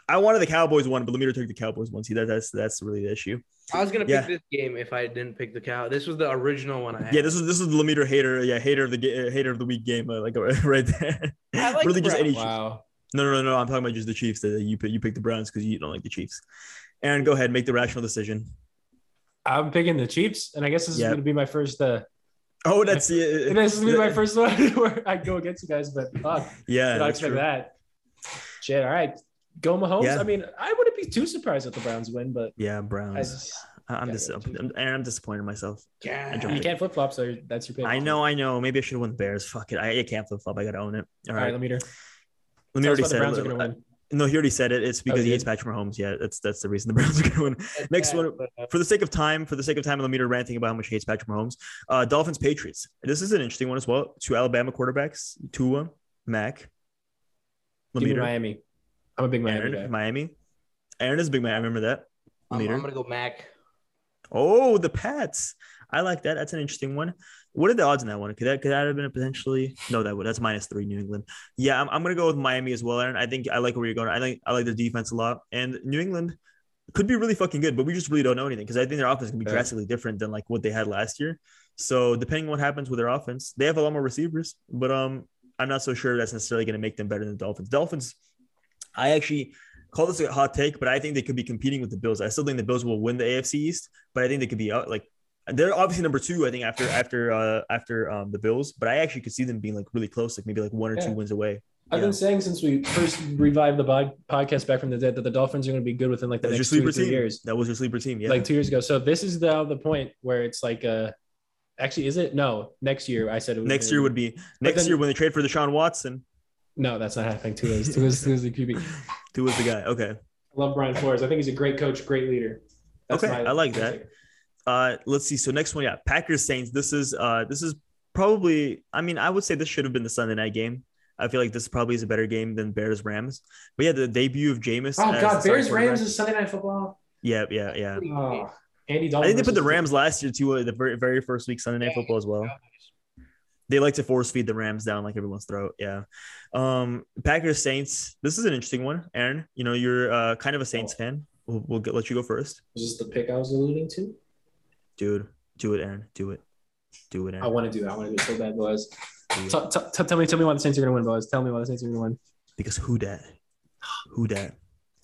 I wanted the Cowboys one, but Lemire took the Cowboys one. See that that's that's really the issue.
I was gonna
Yeah.
pick this game if I didn't pick the cow. This was the original one I had.
Yeah, this is this is the Lemire hater. Yeah, hater of the uh, hater of the week game. Uh, like right there.
I like
really
the
just any.
Wow.
No, no, no, no. I'm talking about just the Chiefs. That you pick, you pick the Browns because you don't like the Chiefs. Aaron, go ahead, make the rational decision.
I'm picking the Chiefs, and I guess this is going to be my first. Uh,
Oh, that's yeah,
this is my first one where I go against you guys, but fuck,
Yeah,
did not expect
true.
that. Shit. All right, go Mahomes.
Yeah.
I mean, I wouldn't be too surprised if the Browns win, but
Yeah, Browns. I- I'm
Yeah,
dis-
yeah,
I'm, I'm disappointed in myself.
Yeah.
you can't flip flop, so that's your pick.
I know, I know. Maybe I should have won the Bears. Fuck it. I, I can't flip flop. I gotta own it. All
All right,
right.
let me hear.
Let me
Tell
already
the
said
Browns are to win.
No, he already said it. It's because
he
he hates
did?
Patrick Mahomes. Yeah, that's that's the reason the Browns are going to win. Next one, for the sake of time, for the sake of time, let me ranting about how much he hates Patrick Mahomes. Uh, Dolphins Patriots. This is an interesting one as well. Two Alabama quarterbacks, Tua, Mac.
Give me Miami. I'm a big Miami
Aaron,
guy.
Miami. Aaron is a big man. I remember that.
I'm, I'm gonna go Mac.
Oh, the Pats. I like that. That's an interesting one. What are the odds in that one? Could that could that have been a potentially? No, that would. That's minus three. New England. Yeah, I'm, I'm gonna go with Miami as well, Aaron. I think I like where you're going. I think I like the defense a lot, and New England could be really fucking good, but we just really don't know anything because I think their offense can be
Yeah.
drastically different than like what they had last year. So depending on what happens with their offense, they have a lot more receivers, but um, I'm not so sure that's necessarily going to make them better than the Dolphins. Dolphins, I actually call this a hot take, but I think they could be competing with the Bills. I still think the Bills will win the AFC East, but I think they could be out like they're obviously number two. I think after after uh after um the Bills, but I actually could see them being like really close, like maybe like one or
Yeah.
two wins away.
I've
Yeah.
been saying since we first revived the pod- podcast back from the dead that the Dolphins are going to be good within like the
That
next two or three
team.
years,
That was your sleeper team. Yeah.
like two years ago. So this is the the point where it's like uh Actually, is it? No. Next year, I said it was
Next year would be next
then-
year when they trade for Deshaun Watson.
No, that's not happening. Two is two is two is the QB.
Who was the guy? Okay.
I love Brian Flores. I think he's a great coach, great leader.
That's Okay, I like that. Uh, let's see. So next one, yeah, Packers Saints. This is uh, this is probably. I mean, I would say this should have been the Sunday night game. I feel like this probably is a better game than Bears Rams. But yeah, the debut of Jameis.
Oh God, Bears. Rams is Sunday Night Football.
Yeah, yeah, yeah.
Oh, Andy
I think they put the
versus-
Rams last year too. uh, The very, very first week Sunday Night Football as well. They like to force feed the Rams down like everyone's throat. Yeah. Um, Packers Saints. This is an interesting one, Aaron. You know, you're uh, kind of a Saints fan. We'll, we'll get, let you go first,
Was this the pick I was alluding to?
Dude. Do it, Aaron. Do it. Do it, Aaron.
I want to do that. I want to do it so bad, boys. T- t- t- tell me, tell me why the Saints are gonna win, boys. Tell me why the Saints are gonna win.
Because who that? Who that?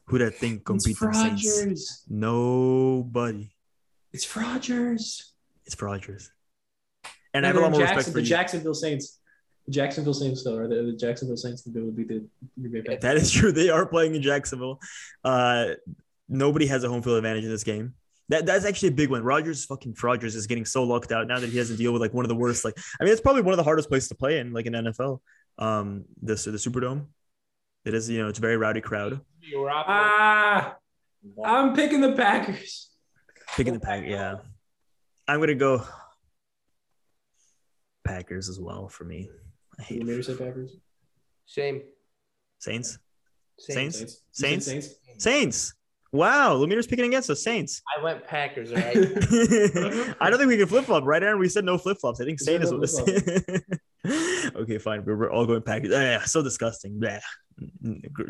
Who that think gonna
It's
beat them Saints?
Rodgers.
Nobody.
It's Rodgers.
It's Rodgers. And I have a lot more
Jackson,
respect for
the
you.
Jacksonville Saints. The Jacksonville Saints, though, or the, the Jacksonville Saints would be the Green Bay
That is true. They are playing in Jacksonville. Uh, nobody has a home field advantage in this game. That that's actually a big one. Rodgers fucking Rodgers is getting so locked out now that he has to deal with like one of the worst. Like I mean, it's probably one of the hardest places to play in, like in NFL. Um, this the Superdome. It is you know it's a very rowdy crowd.
Ah, I'm picking the Packers.
Picking the pack, yeah. I'm gonna go Packers as well for me. I
You
hate
maybe say Packers.
Same.
Saints.
Same.
Saints?
You said
Saints?
Saints.
Saints. Wow, Lumineer's picking against the Saints.
I went Packers, right?
I don't think we can flip flop, right, Aaron? We said no flip flops. I think
Saints
Saint
said
is what this. okay, fine. We're, we're all going Packers. Ah, yeah, so disgusting. Yeah,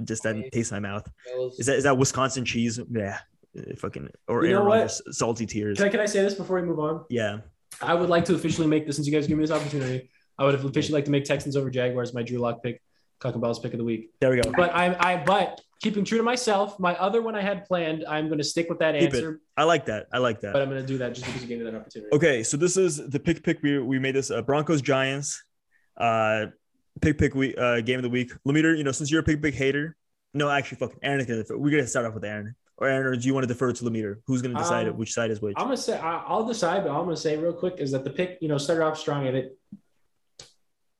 just that taste in my mouth. Is that is that Wisconsin cheese? Yeah, uh, fucking or
You know
Aaron
what?
Rodgers salty tears.
Can I, can I say this before we move on?
Yeah,
I would like to officially make this since you guys give me this opportunity. I would officially like to make Texans over Jaguars my Drew Lock pick, Cuckabella's pick of the week.
there we go.
But I'm I, but keeping true to myself, my other one I had planned, I'm going to stick with that
Keep it.
answer,
I like that. I like that.
but I'm going to do that just because you gave me that opportunity.
Okay, so this is the pick pick we we made this uh, Broncos Giants, uh, pick pick we uh game of the week. Lemeter, you know since you're a pick pick hater, no, actually, fucking Aaron is gonna. Defer. We're gonna start off with Aaron or Aaron, or do you want to defer to Lemeter? Who's gonna decide
Um,
which side is which?
I'm gonna say I'll decide, but I'm gonna say real quick is that the pick, you know, started off strong and it.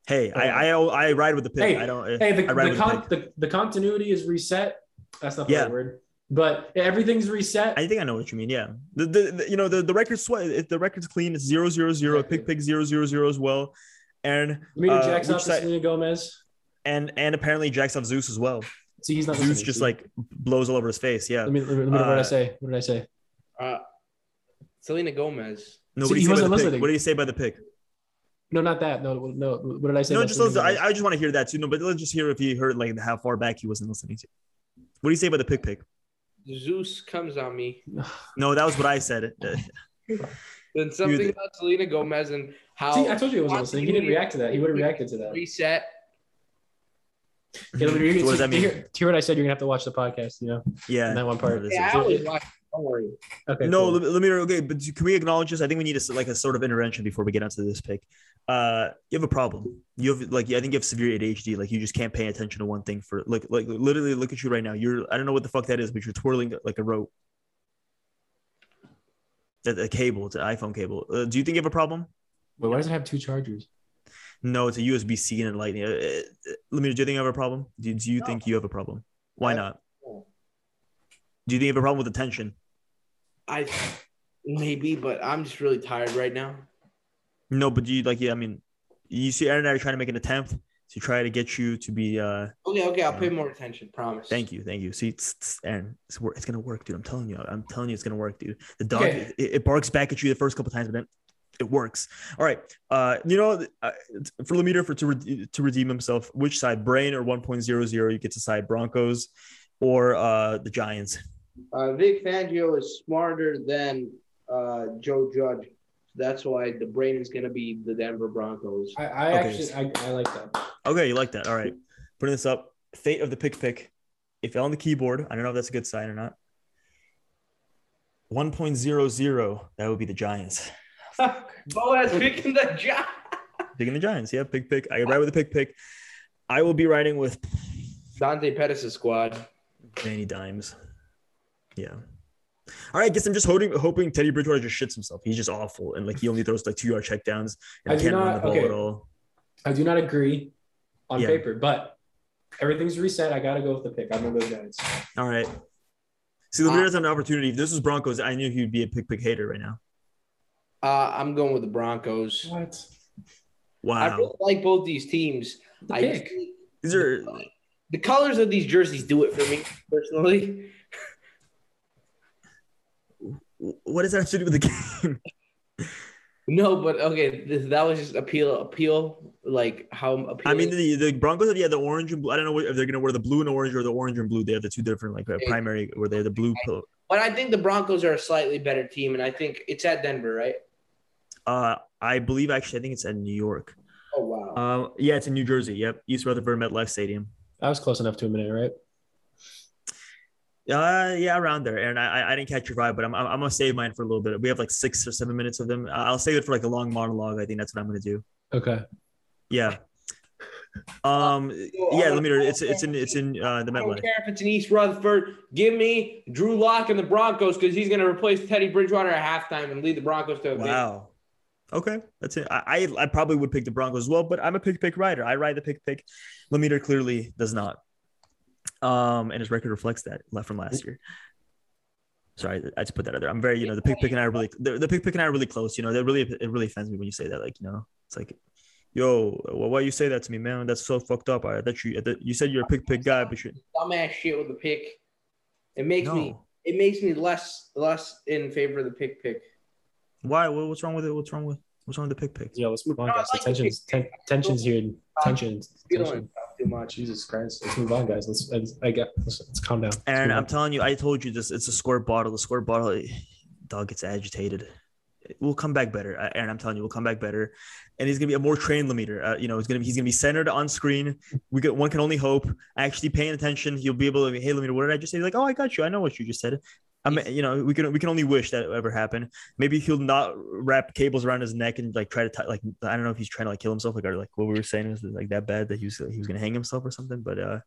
Hey, I, I I ride with the pick.
Hey,
I don't.
Hey, the
I ride
the,
with
con-
the pick.
the, the continuity is reset. That's not the
Yeah.
right word, but everything's reset.
I think I know what you mean. Yeah, the, the, the you know the the record's sweat. If the record's clean, it's zero zero zero.
Exactly.
Pick pick zero zero zero as well. Aaron
Meter
uh,
jacks off to
side-
Selena Gomez.
and and apparently jacks off Zeus as well.
See, he's not
Zeus just
see?
like blows all over his face. Yeah.
Let me, let me, let me- what did I
uh,
say? What did I say?
Uh, Selena Gomez.
No,
See,
what do
he
you say by
wasn't
the pick?
listening.
What do you say by the pick?
No, not that. No, no. What did I say?
No, just listen. I, I just want to hear that too. No, but let's just hear if he heard like how far back he wasn't listening to. What do you say about the pick pick?
Zeus comes on me.
No, that was what I said. Uh,
Then something
Dude.
about Selena Gomez and how
See, I told you he wasn't listening. He didn't react to that. He would have reacted to that.
reset.
Yeah, let me-
So what does that
to
mean?
hear, to hear what I said, you're gonna have to watch the podcast. You know,
Yeah.
and that one part.
This
Yeah, I always watch. Don't worry.
Okay.
no,
cool.
let, let me okay, but can we acknowledge this? I think we need a, like a sort of intervention before we get onto this pick. Uh, you have a problem. You have like I think you have severe ADHD. Like you just can't pay attention to one thing for like like literally look at you right now. You're I don't know what the fuck that is, but you're twirling like a rope. That a cable. It's an iPhone cable. Uh, do you think you have a problem?
Wait, why does it have two chargers?
No, it's a USB C and a Lightning. Uh, uh, let me. Do you think you have a problem? Do, do you
No.
think you have a problem? Why
I-
not? Do you think you have a problem with attention?
I maybe, but I'm just really tired right now.
No, but do you like? Yeah, I mean, you see, Aaron and I are trying to make an attempt to try to get you to be. uh
Okay, okay, I'll pay more attention. Promise.
Thank you, thank you. See, it's, it's Aaron, it's, it's gonna work, dude. I'm telling you, I'm telling you, it's gonna work, dude. The dog,
Okay.
it, it barks back at you the first couple times, but then it works. All right, uh, you know, uh, for Lemeter for to re- to redeem himself, which side, Brain or 1.00? You get to side Broncos or uh the Giants.
Uh, Vic Fangio is smarter than uh, Joe Judge. That's why the brain is going to be the Denver Broncos.
I, I
Okay.
actually, I, I like that.
Okay, you like that? All right, putting this up. Fate of the pick pick. If on the keyboard, I don't know if that's a good sign or not. 1.00, that would be the Giants.
Boaz picking the job.
Picking the Giants. Yeah, pick pick. I ride with the pick pick. I will be riding with
Dante Pettis' squad.
Danny Dimes. Yeah. All right, I guess I'm just hoping hoping Teddy Bridgewater just shits himself. He's just awful, and like he only throws like two yard checkdowns and
I do
can't run the ball
okay.
at all.
I do not agree on
Yeah.
paper, but everything's reset. I gotta go with the pick. I'm gonna go Giants.
All right. See, the
Uh,
leader has an opportunity. If this was Broncos, I knew he'd be a pick pick hater right now.
Uh, I'm going with the Broncos.
What?
Wow.
I really like both these teams.
The
I
pick.
These are
the colors of these jerseys do it for me personally.
What does that have to do with the game?
No, but okay, this, that was just appeal, appeal, like how appealing.
I mean, the, the Broncos have yeah the orange and blue. I don't know if they're gonna wear the blue and orange or the orange and blue. They have the two different like uh,
Yeah.
primary where they have the blue. po-
but I think the Broncos are a slightly better team, and I think it's at Denver, right?
Uh, I believe actually I think it's at New York.
Oh wow.
Uh, yeah, it's in New Jersey. Yep, East Rutherford MetLife Stadium.
That was close enough to a minute, right?
Uh, yeah, around there. And I, I- I didn't catch your vibe, but I'm, I'm, I'm gonna save mine for a little bit. We have like six or seven minutes of them. I- I'll save it for like a long monologue. I think that's what I'm gonna do.
Okay.
Yeah. Um. Yeah. Let me. It's it's in it's in uh the
I don't care if it's in East Rutherford. Give me Drew Lock and the Broncos because he's going to replace Teddy Bridgewater at halftime and lead the Broncos to a victory.
Wow. Okay, that's it. I, I I probably would pick the Broncos as well, but I'm a pick pick rider. I ride the pick pick. Lemeter clearly does not. Um, and his record reflects that left from last year. Sorry, I just put that out there. I'm very, you know, the pick pick and I are really the, the pick pick and I are really close. You know, that really it really offends me when you say that. Like, you know, it's like, yo, well, why you say that to me, man? That's so fucked up. I thought you I thought- you said you're a pick pick guy, but you
Dumbass shit with the pick. It makes me it makes me less less in favor of the pick pick.
Why? What- What's wrong with it? What's wrong with what's wrong with the pick pick?
Yeah, let's move on,
No,
guys.
like
tensions, ten, tensions here. Tensions.
Feeling
tension.
Much.
Jesus Christ. Let's move on, guys. Let's. let's I get. Let's, let's calm down.
Aaron, I'm
on.
telling you, I told you this. It's a squirt bottle. The squirt bottle, dog gets agitated. We'll come back better, Aaron. I'm telling you, we'll come back better, and he's gonna be a more trained Lemaitre. Uh, you know, he's gonna be, he's gonna be centered on screen. We get one can only hope. Actually, paying attention, he'll be able to. be, Hey, Lemaitre, what did I just say? Like, oh, I got you. I know what you just said. I mean, you know, we can we can only wish that ever happened. Maybe he'll not wrap cables around his neck and like try to tie, like I don't know if he's trying to like kill himself, like or like what we were saying was like that bad that he was he was gonna hang himself or something. But uh,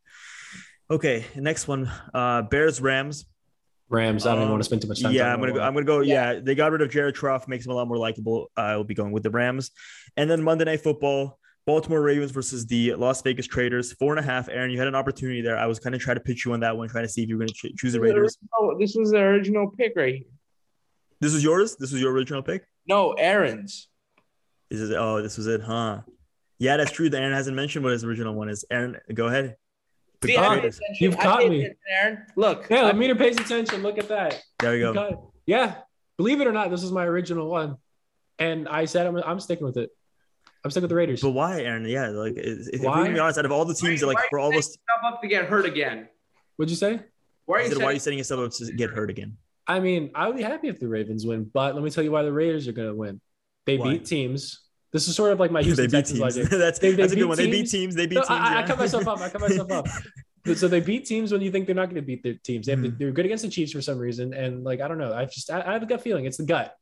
okay, next one, uh, Bears Rams.
Rams. I don't
Um,
want to spend too much time.
Yeah, I'm gonna go. I'm gonna go. Yeah. they got rid of Jared Goff, makes him a lot more likable. I will be going with the Rams, and then Monday Night Football, Baltimore Ravens versus the Las Vegas Traders, four and a half. Aaron, you had an opportunity there. I was kind of trying to pitch you on that one, trying to see if you were gonna ch- choose the Raiders.
Oh, this was the original pick right here.
This was yours. This was your original pick.
No, Aaron's.
This is oh, this was it, huh? Yeah, that's true. The Aaron hasn't mentioned what his original one is. Aaron, go ahead.
See,
the
I attention.
You've
I
caught me.
Aaron. Look,
Yeah,
I-
the meter pays attention. Look at that.
There we go.
Yeah, believe it or not, this is my original one, and I said I'm, I'm sticking with it. I'm stuck with the Raiders.
But why, Aaron? Yeah, like if if we're gonna be honest, out of all the teams that like
Why-
for
why
all those,
setting yourself up to get hurt again.
What'd you say?
Why are you
said, why are you
setting-
setting yourself up to get hurt again?
I mean, I would be happy if the Ravens win, but let me tell you why the Raiders are going to win. They
Why?
beat teams. This is sort of like my
they
Houston
beat
Texans logic.
that's
They- they
a good one. They beat
teams.
teams. They beat
No,
teams.
I, I cut myself up. I cut myself up. So they beat teams when you think they're not going to beat their teams. They have to,
Mhm.
they're good against the Chiefs for some reason, and like I don't know. I just I, I have a gut feeling. It's the gut.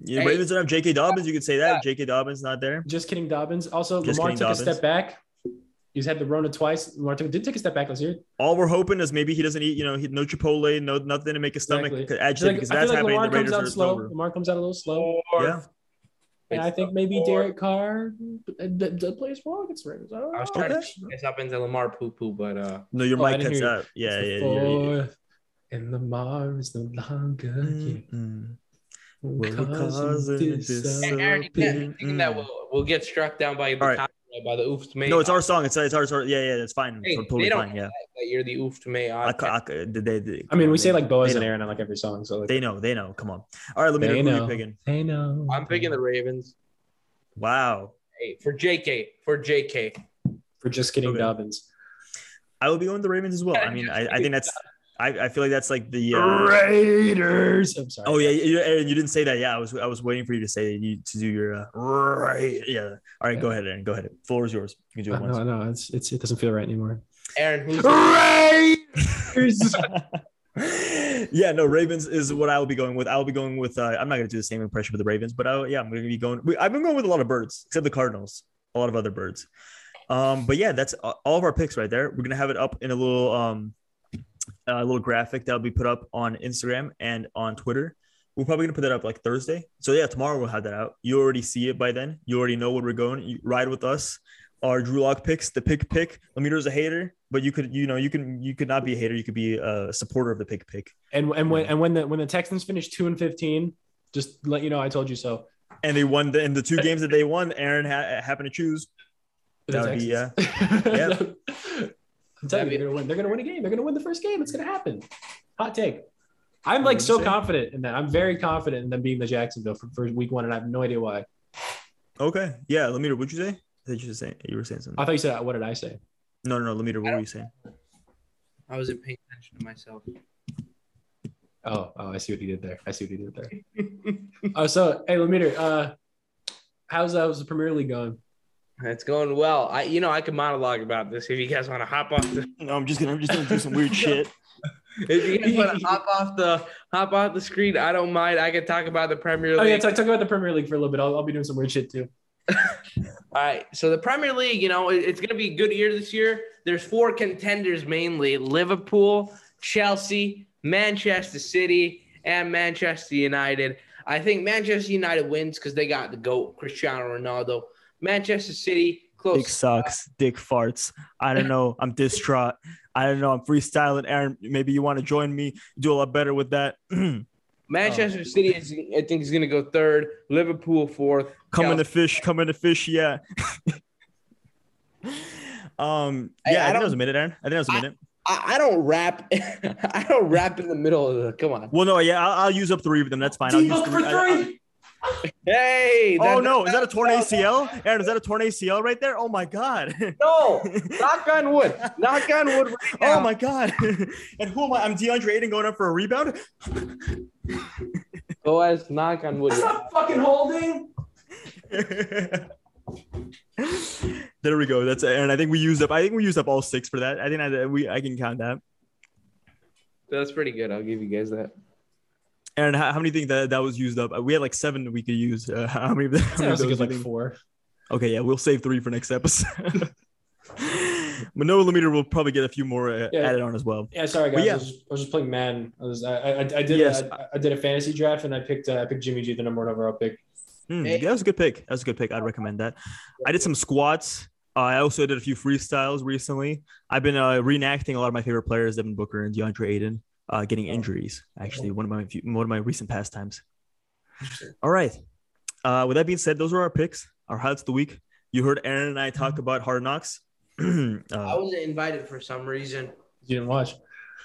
Yeah,
Hey.
Ravens don't have J.K. Dobbins. You could say that. J.K. Dobbins not there.
Just kidding, Dobbins. Also,
Just
Lamar took
Dobbins.
a step back. He's had the Rona twice. Lamar took, did take a step back last year.
All we're hoping is maybe he doesn't eat, you know, he, no Chipotle, no nothing to make his stomach
Exactly.
agitated
Like,
because
I
that's
feel like
happening.
Lamar
The
comes out slow.
over.
Lamar comes out a little slow.
Yeah.
And I think maybe
Or-
Derek Carr uh, d- d- plays well against the Raiders. I don't
I was trying to
Okay.
check this up into Lamar poo poo, but uh,
No, your
Oh,
mic cuts out. Yeah,
It's
yeah, yeah. yeah,
fourth, And Lamar is no longer here.
Well,
Because of
because it
this,
is
uh,
so
Aaron, you can't
big.
think that
Mm.
will will get struck down by the
All right.
copyright by the oof to me.
No, it's our song. It's it's our song. Yeah, yeah, it's fine.
Hey,
It's totally
they don't
fine. Yeah.
that you're the oof to me.
I, ca- I, ca- they, they, they-
I mean, we say like Boaz and. Aaron on like every song. So like,
They know. They know. Come on. All right, let me know
they
who
know.
you're picking.
They know.
I'm picking the Ravens.
Wow.
Hey, for JK, for JK.
for just kidding
Okay.
Dobbins.
I will be going with the Ravens as well. I mean, I, I think that's. I, I feel like that's like the. Uh,
Raiders. I'm sorry.
Oh yeah, you, Aaron, you didn't say that. Yeah, I was I was waiting for you to say you to do your uh, right. Yeah. All right, go ahead, Aaron. Go ahead. Floor is yours. You can do
I
it once.
know, I know. It's, it's, it doesn't feel right anymore.
Aaron, who's
Raiders.
yeah, no, Ravens is what I will be going with. I'll be going with. Uh, I'm not going to do the same impression with the Ravens, but I, yeah, I'm going to be going. we- I've been going with a lot of birds, except the Cardinals, a lot of other birds. Um, but yeah, that's all of our picks right there. We're gonna have it up in a little um Uh, a little graphic that'll be put up on Instagram and on Twitter. We're probably gonna put that up like Thursday. So yeah, tomorrow we'll have that out. You already see it by then. You already know where we're going. You ride with us. Our Drew Lock picks, the pick pick. Lemeter's a hater, but you could, you know, you can you could not be a hater. You could be a supporter of the pick pick.
And and when and when the when the Texans finish two and fifteen, just let you know I told you so.
And they won the in the two games that they won. Aaron ha- happened to choose. That would be yeah. Yeah.
I'm telling you, they're gonna win. They're gonna win a game. They're gonna win the first game. It's gonna happen. Hot take. I'm like so confident in that. I'm very confident in them being the Jacksonville for, for week one, and I have no idea why.
Okay, yeah. Let Lemeter, what'd you say? I think you were saying you were saying something.
I thought you said, what did I say?
No, no, no. Let Lemeter, what were you saying?
I wasn't paying attention to myself.
Oh, oh, I see what he did there. I see what he did there. oh, so hey, Lemeter, uh, how's how's the Premier League going?
It's going well. I, you know, I could monologue about this if you guys want to hop off the.
No, I'm just gonna I'm just gonna do some weird shit.
If you guys want to hop off the hop off the screen, I don't mind. I can talk about the Premier League.
Oh yeah, talk, talk about the Premier League for a little bit. I'll, I'll be doing some weird shit too.
All right. So the Premier League, you know, it- it's going to be a good year this year. There's four contenders mainly: Liverpool, Chelsea, Manchester City, and Manchester United. I think Manchester United wins because they got the goat, Cristiano Ronaldo. Manchester City close.
Dick sucks. Dick farts. I don't know. I'm distraught. I don't know. I'm freestyling. Aaron, maybe you want to join me. Do a lot better with that.
Manchester
Oh.
City, is, I think, is going to go third. Liverpool fourth.
Coming to fish. Coming to fish. Yeah. um. Yeah. I,
I
think that
don't-
was a minute, Aaron. I think that was a minute.
I, I don't rap. I don't rap in the middle of the. Come on.
Well, no. Yeah. I'll, I'll use up three of them. That's fine. I'll use
D-Book for
three. I- I-
three.
Hey.
oh
that-
no! Is that a torn ACL? Aaron, is that a torn ACL right there? Oh my god!
No. Knock on wood. Knock on wood. Right.
Oh my god! and who am I? I'm DeAndre Ayton going up for a rebound.
Boaz, knock on wood.
That's not fucking holding.
there we go. That's and I think we used up. I think we used up all six for that. I think I, we I can count that.
That's pretty good. I'll give you guys that.
Aaron, how, how many think that that was used up? We had like seven that we could use. Uh, how many? Of them, how many
I
of
was
those
thinking like
think-
four.
Okay, yeah, we'll save three for next episode. Manoa Lemiter will probably get a few more uh,
Yeah.
added on as well.
Yeah, sorry guys.
yeah.
I, was just, I was just playing Madden. I was I, I, I did
Yes.
I, I did a fantasy draft and I picked uh, I picked Jimmy G the number one overall pick.
Hmm,
Hey.
yeah, that was a good pick. That was a good pick. I'd recommend that. I did some squats. Uh, I also did a few freestyles recently. I've been uh, reenacting a lot of my favorite players, Devin Booker and DeAndre Ayton, uh, getting injuries. Actually, one of my few- one of my recent pastimes. All right. Uh, with that being said, those were our picks, our highlights of the week. You heard Aaron and I talk about Hard Knocks.
I
uh,
wasn't invited for some reason.
You didn't watch.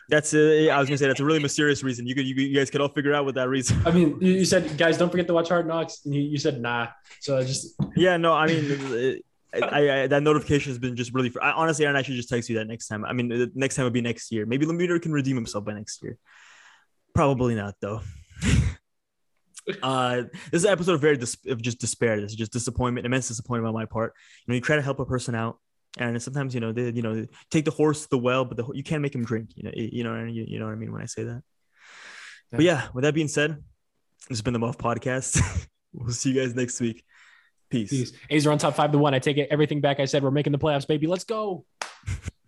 that's a, I was gonna say that's a really mysterious reason. You could you, you guys could all figure out what that reason.
I mean, you, you said guys don't forget to watch Hard Knocks, and you, you said nah. So I just
Yeah, no, I mean, it- I, I that notification has been just really. I, honestly, Aaron, I should just text you that next time. I mean, the next time would be next year. Maybe Lemire can redeem himself by next year. Probably not, though. uh, this is an episode of very dis- of just despair. This is just disappointment, immense disappointment on my part. You know, you try to help a person out, and sometimes you know they, you know, take the horse to the well, but the, you can't make him drink. You know, you know, you, you know what I mean when I say that. But yeah, with that being said, this has been the Muffed Podcast. we'll see you guys next week. Peace.
Peace. A's are on top five to one. I take it everything back. I said we're making the playoffs, baby. Let's go.